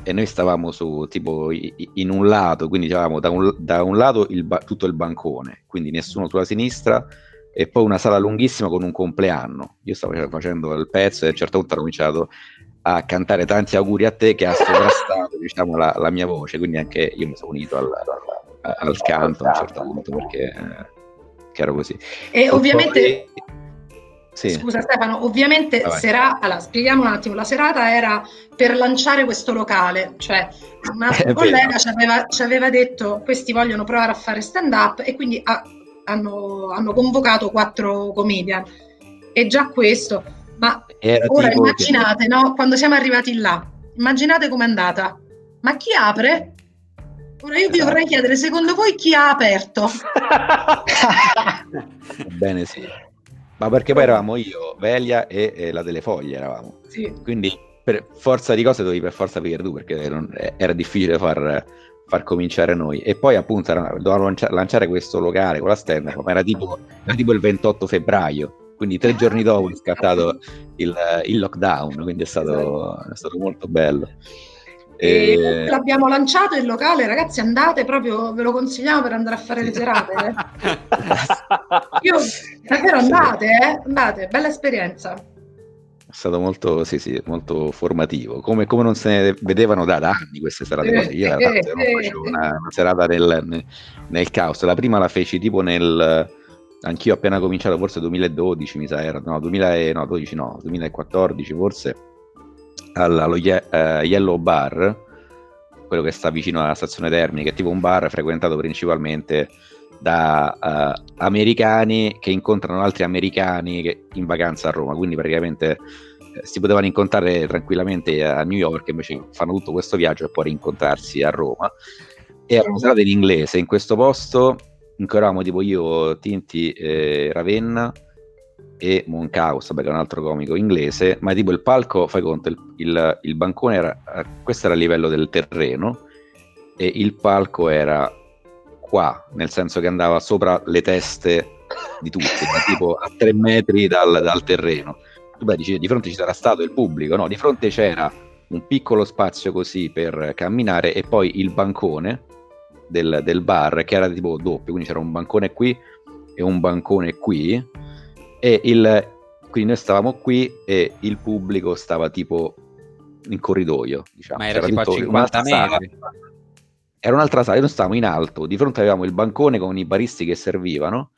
e noi stavamo su tipo in un lato, quindi avevamo da un, da un lato il ba- tutto il bancone, quindi nessuno sulla sinistra e poi una sala lunghissima con un compleanno. Io stavo facendo il pezzo e a un certo punto hanno cominciato a cantare tanti auguri a te che ha sovrastato diciamo, la, la, mia voce, quindi anche io mi sono unito al, al, al canto a un certo punto perché eh, ero così. E, e ovviamente... Poi... Sì. Scusa Stefano, ovviamente ah, sera... allora, spieghiamo un attimo, la serata era per lanciare questo locale, cioè una collega ci aveva, ci aveva, detto questi vogliono provare a fare stand up e quindi ha, hanno, hanno, convocato quattro comedian e già questo, ma era ora immaginate, che... no? quando siamo arrivati là, immaginate com'è andata, ma chi apre? Ora io vi vorrei esatto. chiedere, secondo voi chi ha aperto? Bene, sì. Ma perché poi eravamo io, Velia e, e la delle foglie eravamo. Sì. Quindi per forza di cose dovevi per forza venire tu perché non, era difficile far, far, cominciare noi. E poi appunto dovevamo lanciare, questo locale con la stand, ma era tipo, era tipo il 28 febbraio. Quindi tre giorni dopo è scattato il, il lockdown, quindi è stato, è stato molto bello. E e... l'abbiamo lanciato il locale, ragazzi, andate proprio, ve lo consigliamo per andare a fare le serate. Eh. Io davvero andate, eh? andate, bella esperienza. È stato molto, sì, sì, molto formativo, come, come non se ne vedevano da, da anni queste serate. Eh, Io eh, eh, facevo una, una, serata nel, nel, nel, caos. La prima la feci tipo nel. Anch'io appena cominciato, forse 2012 mi sa era, no, 2000, no, 12, no, 2014 forse allo uh, Yellow Bar, quello che sta vicino alla stazione Termini, che è tipo un bar frequentato principalmente da uh, americani che incontrano altri americani che, in vacanza a Roma, quindi praticamente si potevano incontrare tranquillamente a New York, invece fanno tutto questo viaggio e poi rincontrarsi a Roma. E erano serate in inglese, in questo posto in cui eravamo tipo io, Tinti, eh, Ravenna, e Moncaus, perché è un altro comico inglese, ma tipo il palco, fai conto, il, il, il bancone era, eh, questo era a livello del terreno e il palco era qua, nel senso che andava sopra le teste di tutti, tipo a tre metri dal, dal terreno. Tu beh, dici, di fronte ci sarà stato il pubblico, no? Di fronte c'era un piccolo spazio così per camminare e poi il bancone del, del bar che era tipo doppio, quindi c'era un bancone qui e un bancone qui e il, quindi noi stavamo qui e il pubblico stava tipo in corridoio, diciamo. Ma era C'era tipo a 50 metri. Sala. Era un'altra sala, noi stavamo in alto, di fronte avevamo il bancone con i baristi che servivano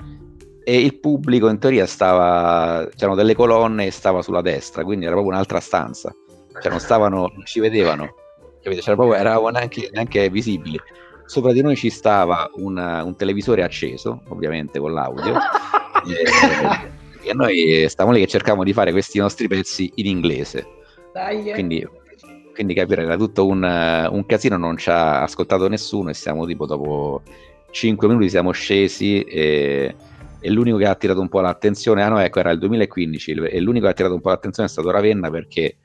e il pubblico in teoria stava, c'erano delle colonne e stava sulla destra, quindi era proprio un'altra stanza. Cioè non stavano, non ci vedevano, capito? C'era proprio, eravamo neanche, neanche visibili. Sopra di noi ci stava una, un televisore acceso, ovviamente con l'audio. e, e noi stavamo lì che cercavamo di fare questi nostri pezzi in inglese. Dai. Eh. Quindi, quindi capire, era tutto un, un, casino, non ci ha ascoltato nessuno e siamo tipo dopo 5 minuti siamo scesi e, e l'unico che ha attirato un po' l'attenzione, ah no ecco era il 2015 e l'unico che ha attirato un po' l'attenzione è stato Ravenna perché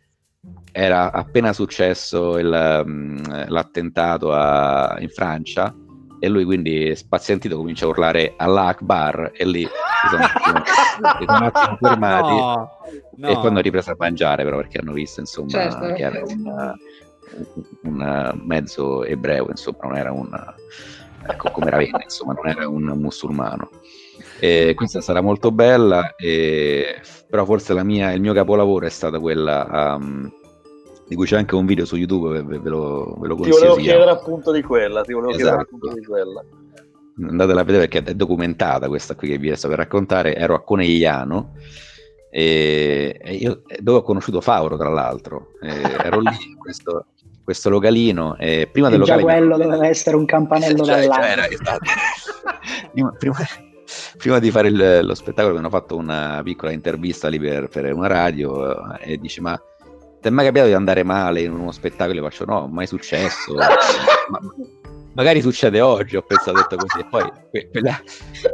era appena successo il, mm, l'attentato a, in Francia e lui quindi spazientito comincia a urlare all'Akbar e lì si sono un attimo, fermati no, no. e poi hanno ripreso a mangiare però perché hanno visto insomma certo. che era un, un, mezzo ebreo insomma non era un ecco come Ravenna insomma non era un musulmano e questa sarà molto bella e, però forse mia, il mio capolavoro è stata quella um, di cui c'è anche un video su YouTube, ve, ve lo, ve lo Ti volevo chiedere appunto di quella, ti volevo esatto. chiedere appunto di quella. Andatela a vedere perché è documentata questa qui che vi sto per raccontare. Ero a Conegliano e, e io, dove ho conosciuto Fauro, tra l'altro. E ero lì in questo, questo localino. E prima del locale. quello doveva essere un campanello cioè, cioè esatto. prima, prima, prima, di fare il, lo spettacolo, mi hanno fatto una piccola intervista lì per, per una radio eh, e dice: Ma ti è mai capitato di andare male in uno spettacolo? E faccio no, mai successo. Ma, magari succede oggi, ho pensato detto così. E poi que- quella,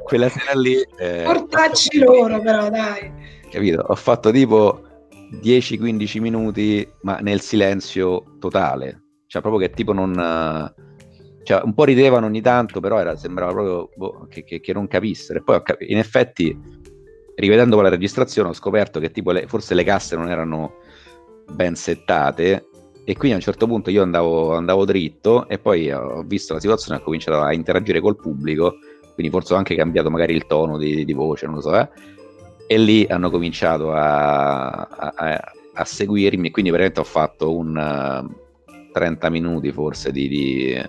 quella, sera lì... Eh, Portacci loro però, dai. Capito? Ho fatto tipo 10-15 minuti, ma nel silenzio totale. Cioè proprio che tipo non... Cioè, un po' ridevano ogni tanto, però era, sembrava proprio boh, che, che, che, non capissero. E poi cap- in effetti, rivedendo la registrazione, ho scoperto che tipo le, forse le casse non erano ben settate e quindi a un certo punto io andavo, andavo dritto e poi ho visto la situazione ho cominciato a interagire col pubblico, quindi forse ho anche cambiato magari il tono di, di voce, non lo so, eh? e lì hanno cominciato a, a, a seguirmi, quindi veramente ho fatto un uh, 30 minuti forse di, di,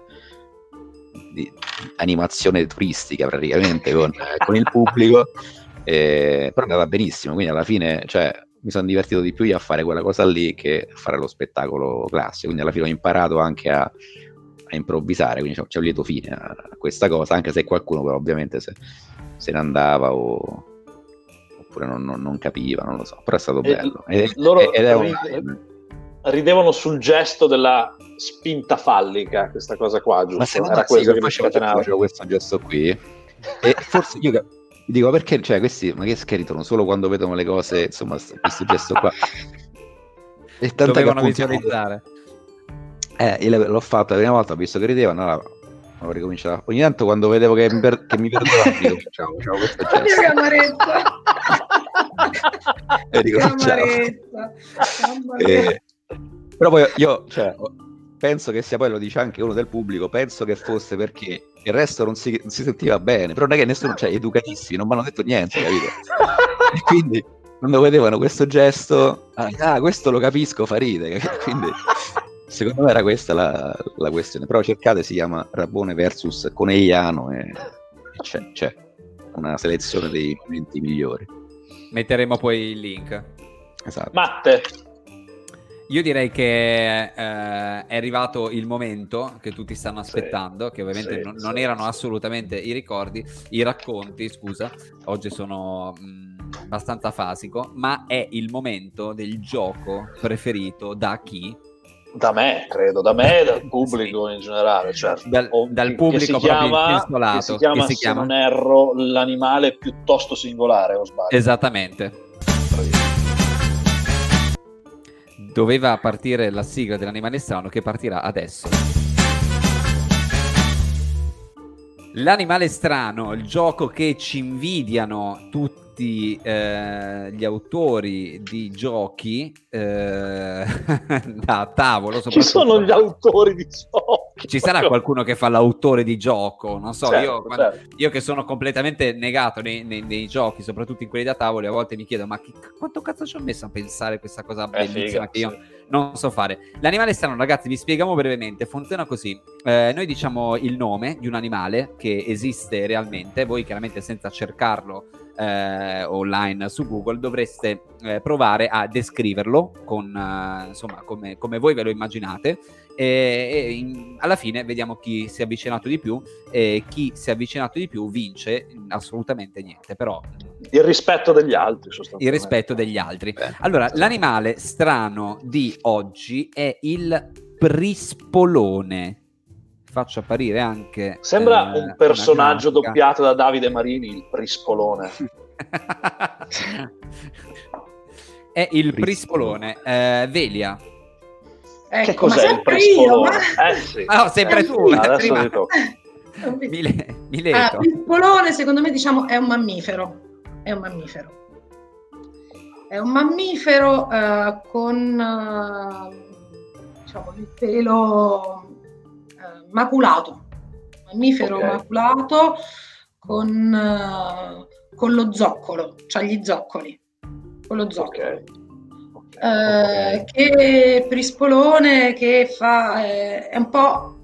di animazione turistica praticamente con, con il pubblico, eh, però andava benissimo, quindi alla fine cioè, mi sono divertito di più io a fare quella cosa lì che a fare lo spettacolo classico, quindi alla fine ho imparato anche a, a improvvisare, quindi c'è un lieto fine a, a, questa cosa, anche se qualcuno però ovviamente se, se ne andava o oppure non, non, non, capiva, non lo so, però è stato bello. Ed, loro ed è un... ridevano sul gesto della spinta fallica, questa cosa qua, giusto? Ma secondo Era questo sì, che facevo, questo gesto qui. E forse io dico perché, cioè, questi, ma che scheritano solo quando vedono le cose, insomma, questo gesto qua. E Dovevano visualizzare. Eh, io l'ho fatto la prima volta, ho visto che ridevano, allora ho ricominciato. Ogni tanto quando vedevo che, mi, per... che mi perdevano, dico, ciao, ciao, questo gesto. Camarezza. e ricominciavo. E... Però poi io, cioè, penso che sia poi, lo dice anche uno del pubblico, penso che fosse perché il resto non si, non si sentiva bene, però non è che nessuno, cioè, educatissimi, non mi hanno detto niente, capito? e quindi quando vedevano questo gesto, ah, ah questo lo capisco, fa ride, quindi secondo me era questa la, la, questione, però cercate, si chiama Rabone versus Conegliano e c'è, c'è una selezione dei momenti migliori. Metteremo poi il link. Esatto. Matte. Io direi che eh, è arrivato il momento che tutti stanno aspettando, sì, che ovviamente sì, non, non sì, erano assolutamente i ricordi, i racconti, scusa, oggi sono mh, abbastanza fasico, ma è il momento del gioco preferito da chi? Da me, credo, da me e dal pubblico in generale. Certo. Dal, dal pubblico che si chiama, che si chiama, che si chiama, se non erro, l'animale piuttosto singolare, o sbaglio? Esattamente doveva partire la sigla dell'animale strano che partirà adesso. L'animale strano, il gioco che ci invidiano tutti eh, gli autori di giochi eh, da tavolo. Chi sono gli autori di giochi? Ci sarà qualcuno che fa l'autore di gioco, non so, certo, io, quando, certo. io, che sono completamente negato nei, nei, nei, giochi, soprattutto in quelli da tavolo, a volte mi chiedo ma chi, quanto cazzo ci ho messo a pensare questa cosa bellissima figa, che io... Sì non so fare. L'animale strano, ragazzi, vi spieghiamo brevemente. Funziona così: eh, noi diciamo il nome di un animale che esiste realmente. Voi, chiaramente, senza cercarlo eh, online su Google, dovreste eh, provare a descriverlo con eh, insomma come, come, voi ve lo immaginate. E, e in, alla fine vediamo chi si è avvicinato di più. E chi si è avvicinato di più vince assolutamente niente. Però il rispetto degli altri, Il rispetto degli altri. Beh, allora, sì. l'animale strano di oggi è il prispolone. Faccio apparire anche. Sembra eh, un personaggio doppiato da Davide Marini, il prispolone. è il prispolone. Eh, Velia. Ecco, che cos'è il prispolone? Io, ma... eh, sì. oh, sempre tu. Adesso prima. Mile, Mileto. Ah, il polone, secondo me, diciamo, è un mammifero è un mammifero. È un mammifero uh, con uh, diciamo, il pelo maculato, mammifero okay. maculato con, con, lo zoccolo, cioè gli zoccoli, con lo zoccolo. Okay. Okay. che prispolone che fa è un po'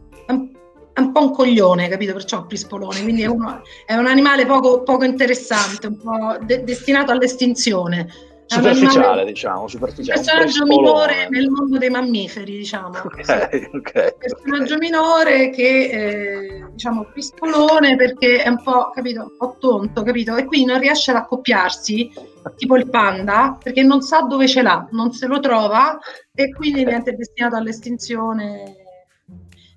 è un po' un coglione, capito? Perciò Prispolone, quindi è, uno, è un animale poco, poco, interessante, un po' de- destinato all'estinzione. Superficiale, animale, diciamo, superficiale. Un personaggio minore nel mondo dei mammiferi, diciamo. Ok, ok. Personaggio minore che, eh, diciamo, Prispolone perché è un po', capito, un po' tonto, capito? E quindi non riesce ad accoppiarsi, tipo il panda, perché non sa dove ce l'ha, non se lo trova e quindi diventa destinato all'estinzione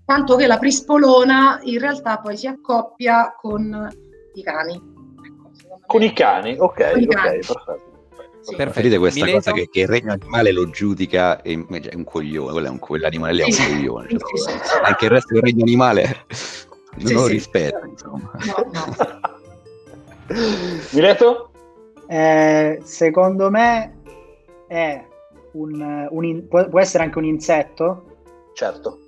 tanto che la prispolona in realtà poi si accoppia con i cani. Ecco, con i cani, ok, ok, cani. perfetto. Sì. Perfetto. questa Mileto? cosa che, che, il regno animale lo giudica è, è un coglione, quello è un, quell'animale lì è un coglione. Cioè, sì, sì, anche il resto del regno animale non lo rispetta. Insomma. No, no. Mileto? Eh, secondo me è un, un in, può, può essere anche un insetto. Certo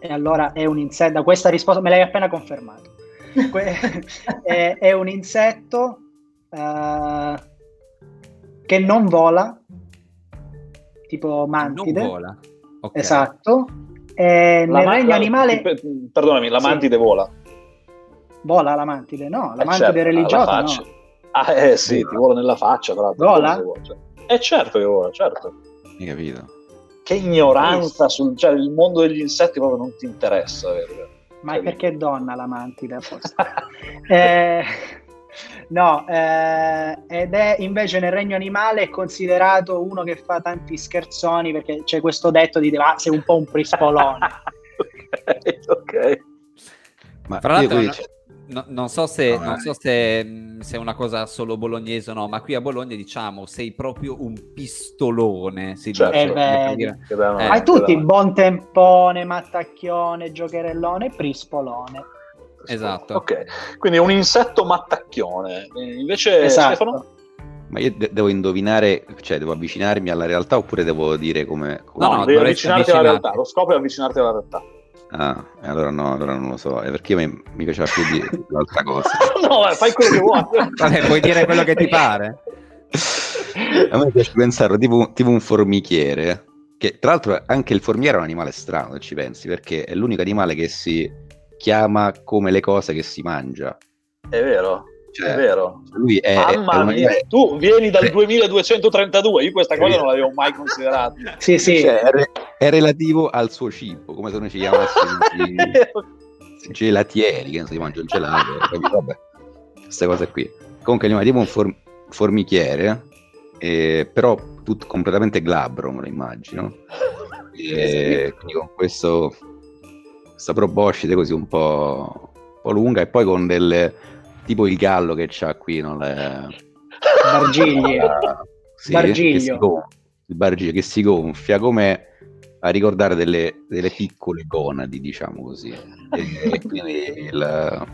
e allora è un insetto, da questa risposta me l'hai appena confermato. è, è, un insetto uh, che non vola, tipo mantide. Non vola. Okay. Esatto. E La nel ma- regno la- animale per- Perdonami, la Sì. mantide vola. vola la mantide, no, la Eh, mantide certo, religiosa no. Ah, eh sì, ti vola nella faccia, tra l'altro. Vola? Cioè. Eh certo che vola, certo. Hai capito? Che ignoranza sul... Cioè, il mondo degli insetti proprio non ti interessa. vero? Ma è perché è donna la mantide apposta. Eh, no, eh, ed è invece nel regno animale è considerato uno che fa tanti scherzoni perché c'è questo detto di ah, sei un po' un prispolone. ok, ok. Ma Fra io l'altro, no- no- non so, se, No, non eh. so se, mh, se è una cosa solo bolognese o no, ma qui a Bologna diciamo sei proprio un pistolone. Si Certo. dice, Eh, vedi. dire. Eh, Hai tutti buon tempone, mattacchione, giocherellone, prispolone. Esatto. Ok, quindi un insetto mattacchione. Eh, Invece Esatto. Stefano? Ma io de- devo indovinare, cioè devo avvicinarmi alla realtà oppure devo dire come... come- No, no, devi avvicinarti alla realtà. Lo scopo è avvicinarti alla realtà. Ah, allora no, allora non lo so, è perché mi, mi piaceva più di l'altra cosa. no, eh, fai quello che vuoi. Vabbè, puoi dire quello che ti pare. A me piace pensare tipo, tipo un formichiere, che tra l'altro anche il formiere è un animale strano, se ci pensi, perché è l'unico animale che si chiama come le cose che si mangia. È vero, Cioè, è vero. lui è, è Mamma un mia, tu vieni dal Sì. 2232, io questa cosa non l'avevo mai considerata. Sì, sì. cioè, è, re- è relativo al suo cibo, come se noi ci chiamassimo i gelatieri, che non si mangia il gelato, vabbè, queste cose qui. Comunque è tipo un for- formichiere, eh, però tutto completamente glabro, me lo immagino. E quindi con questo, questa proboscide così un po', un po' lunga e poi con delle tipo il gallo che c'ha qui, no? Le- Bargigli. la- sì, Bargiglio. che si gonfia, il bargiglio che si gonfia come a ricordare delle, delle piccole gonadi, diciamo così. E, e quindi il-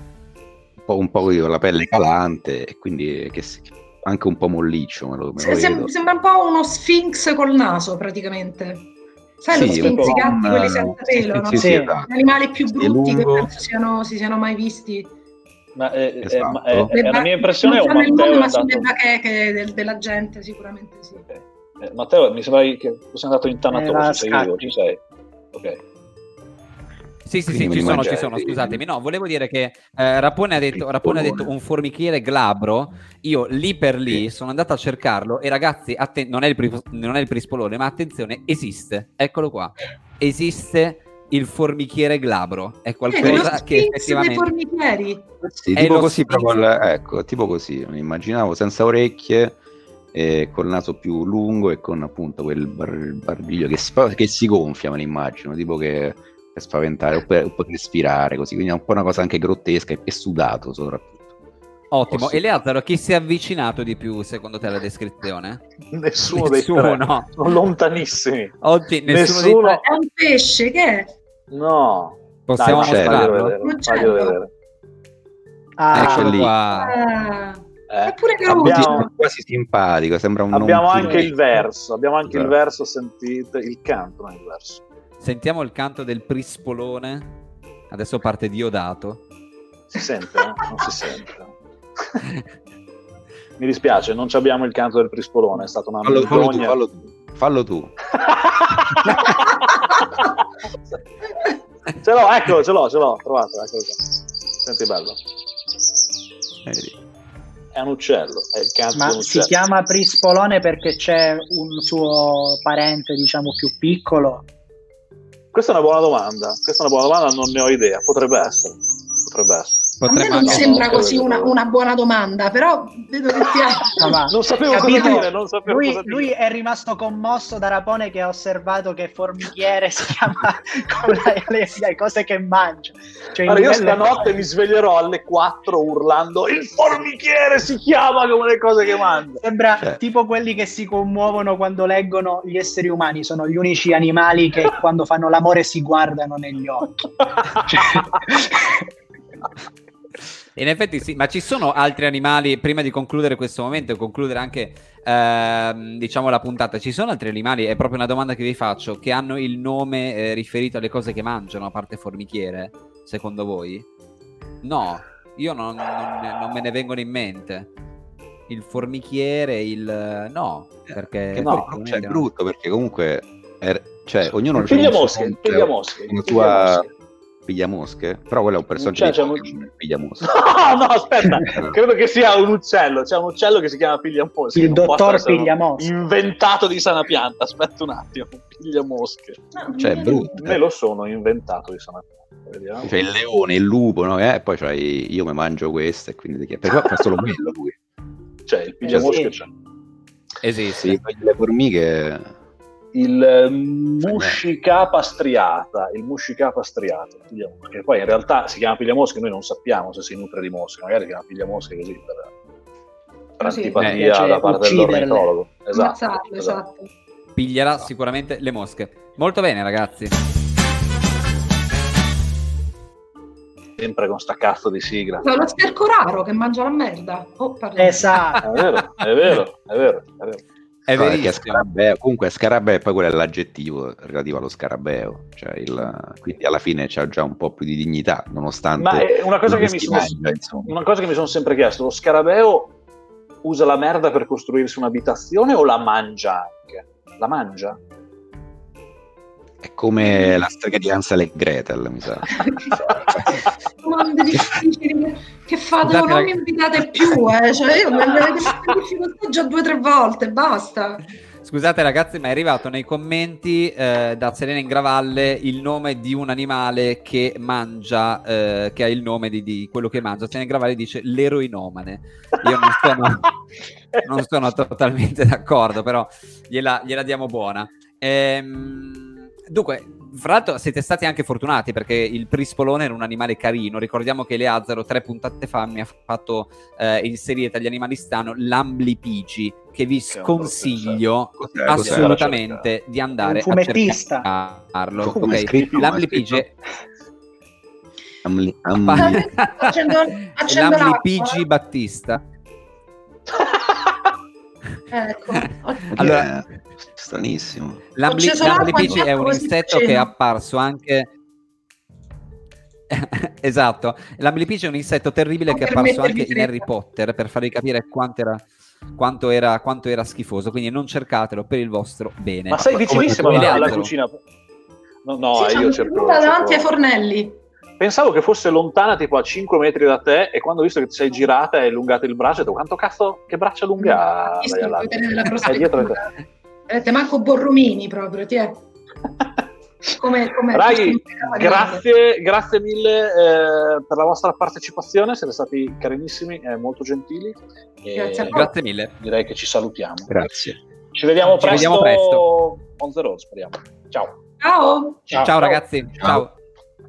un po', un po' la pelle calante e quindi che si- anche un po' molliccio, me lo, me lo sembra un po' uno sfinx col naso, praticamente. Sai lo Sì, sfinx, un i gatti, quelli senza pelo, no? sì, sì, esatto. Gli animali più brutti che penso siano, si siano mai visti. Ma è, è- Esatto. ma è- Le è la mia impressione è un Matteo è ma sono le andato... bacheche del- della gente, sicuramente sì. eh, Matteo, mi sembra che sia andato in Eh, tanatosi, sei scatti. vivo, ci sei. Ok. Sì, sì, sì, ci sono, ci sono, scusatemi. No, volevo dire che eh, Rapone, ha detto, Rapone ha detto un formichiere glabro. Io lì per lì sono andato a cercarlo e ragazzi, atten- non, è il pri- non è il prispolone, ma attenzione, esiste. Eccolo qua. Esiste il formichiere glabro. È Eh, qualcosa che sfinx dei effettivamente... formichieri. Sì, È tipo così, proprio il- ecco, tipo così, mi immaginavo senza orecchie, e col naso più lungo e con appunto quel bar- barbiglio che si, che si gonfia, me lo immagino, tipo che per spaventare o per, o per respirare così, quindi è un po' una cosa anche grottesca e, sudato soprattutto. Ottimo. Posso- E Leazzaro, chi si è avvicinato di più secondo te alla descrizione? Nessuno, dei Nessuno, tre. no. Sono lontanissimi. Oggi nessuno, Nessuno- dei tre... È un pesce, che è? No. Possiamo Dai, mostrarlo? vedere, faglielo vedere. Ah, Ecco lì. qua. Ah, Eh, Eppure che abbiamo- È quasi simpatico, sembra un Abbiamo non anche il verso, abbiamo anche il Esatto. verso, sentite, il canto, non il verso. Sentiamo il canto del prispolone. Adesso parte Diodato. Si sente? eh? Non si sente. Mi dispiace, non ci abbiamo il canto del prispolone, è stata una Fallo, fallo tu, fallo tu, fallo tu. ce l'ho, eccolo, ce l'ho, ce l'ho, trovato, eccolo qua. Senti bello. Vedi. È un uccello, è il canto ma si chiama prispolone perché c'è un suo parente, diciamo, più piccolo. Questa è una buona domanda, questa è una buona domanda, non ne ho idea, potrebbe essere. Potrebbe essere. A me Potremmo non anche... sembra no, così una, una buona domanda, però vedo che ti No, ma- Non sapevo Capito? cosa dire, non sapevo Lui, cosa dire. lui è rimasto commosso da Rapone che ha osservato che formichiere si chiama con la- le, le cose che mangia. Cioè, Allora, io stanotte mi sveglierò alle 4 urlando il formichiere si chiama come le cose che mangia. Sembra Cioè. tipo quelli che si commuovono quando leggono gli esseri umani, sono gli unici animali che quando fanno l'amore si guardano negli occhi. Cioè- In effetti sì, ma ci sono altri animali, prima di concludere questo momento e concludere anche ehm, diciamo la puntata, ci sono altri animali, è proprio una domanda che vi faccio, che hanno il nome eh, riferito alle cose che mangiano, a parte formichiere, secondo voi? No, io non, non- non me ne vengono in mente. il formichiere, il... No, perché... Che no, cioè, è brutto perché comunque è- cioè, ognuno Il c'ha un suo pigliamosche, il conto, pigliamosche, una il sua pigliamosche. pigliamosche, però quello è un personaggio Cioè, di un- il pigliamosche. No, no, aspetta, credo che sia un uccello. C'è un uccello che si chiama Pigliamosche. Il non può dottor essere un Pigliamosche. Inventato di sana pianta. Aspetta un attimo. Pigliamosche. Cioè, è brutto. Me lo sono inventato di sana pianta. Vediamo. Cioè il leone, il lupo, no? Eh, poi c'hai io mi mangio questo e quindi ti chiedo. Perché fa solo quello lui. Cioè, il pigliamosche sì. c'è. Esiste. Sì, le formiche Il eh, muscicapa striata. Il muscicapa. Pigliamosche. Che poi in realtà si chiama pigliamosche. Noi non sappiamo se si nutre di mosche. Magari si chiama pigliamosche così per, per Così. antipatia Eh, da parte dell'ornitologo. Esatto. Esatto. esatto. Piglierà sicuramente le mosche. Molto bene, ragazzi. Sempre con sta cazzo di sigla. No, lo sterco raro che mangia la merda. Oh. Esatto. È vero, è vero, è vero, è vero. È No, perché verissimo. scarabeo, comunque scarabeo poi quello è l'aggettivo relativo allo scarabeo, cioè il- quindi alla fine c'ha già un po' più di dignità, nonostante Ma è una cosa, che mi sono, una cosa che mi sono sempre chiesto, lo scarabeo usa la merda per costruirsi un'abitazione o la mangia anche? La mangia? È come la strega di Hansel e Gretel, mi sa. Che fate? Scusate, non mi invitate più, eh. Cioè, io mi avete messo in difficoltà già due o tre volte, basta. Scusate ragazzi, ma è arrivato nei commenti eh, da Serena Ingravalle il nome di un animale che mangia, eh, che ha il nome di, di quello che mangia. Serena Ingravalle dice l'eroinomane. Io non sono, non sono totalmente d'accordo, però gliela, gliela diamo buona. Ehm, dunque, fra l'altro siete stati anche fortunati perché il prispolone era un animale carino. Ricordiamo che Leazzaro tre puntate fa mi ha fatto eh, inserire tra gli animali stanno l'amblipigi che vi sconsiglio Cos'è? assolutamente di andare Un fumettista. a cercarlo. Come è ok? scritto? L'amblipige Amli- am- Pa- Accendo- accendo l'amblipigi l'acqua. Battista. Ecco. Allora, Eh, stranissimo. L'ambli- l'amblipigi è un insetto che è apparso anche esatto, l'amblipigi è un insetto terribile Non che è apparso anche in. Harry Potter per farvi capire quanto era, quanto era, quanto era schifoso, quindi non cercatelo per il vostro bene. Ma sei vicinissimo alla, alla cucina? No, no, Sì, eh, io cerco, davanti ai fornelli. Pensavo che fosse lontana tipo a 5 metri da te e quando ho visto che ti sei girata e hai allungato il braccio ho detto quanto cazzo, che braccia lunga il ha là?" potere della È dietro di prospettiva. te. Avete manco Borromini proprio, ti è. Come, come come- grazie, grazie mille eh, per la vostra partecipazione, siete stati carinissimi e molto gentili. E Grazie. Grazie mille. Direi che ci salutiamo. Grazie. Ci vediamo Ci presto, vediamo presto. on the road, speriamo. Ciao. Ciao. Ciao, ragazzi, ciao.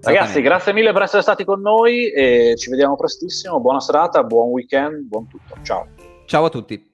Ragazzi, grazie mille per essere stati con noi e ci vediamo prestissimo. Buona serata, buon weekend, buon tutto. Ciao. Ciao a tutti.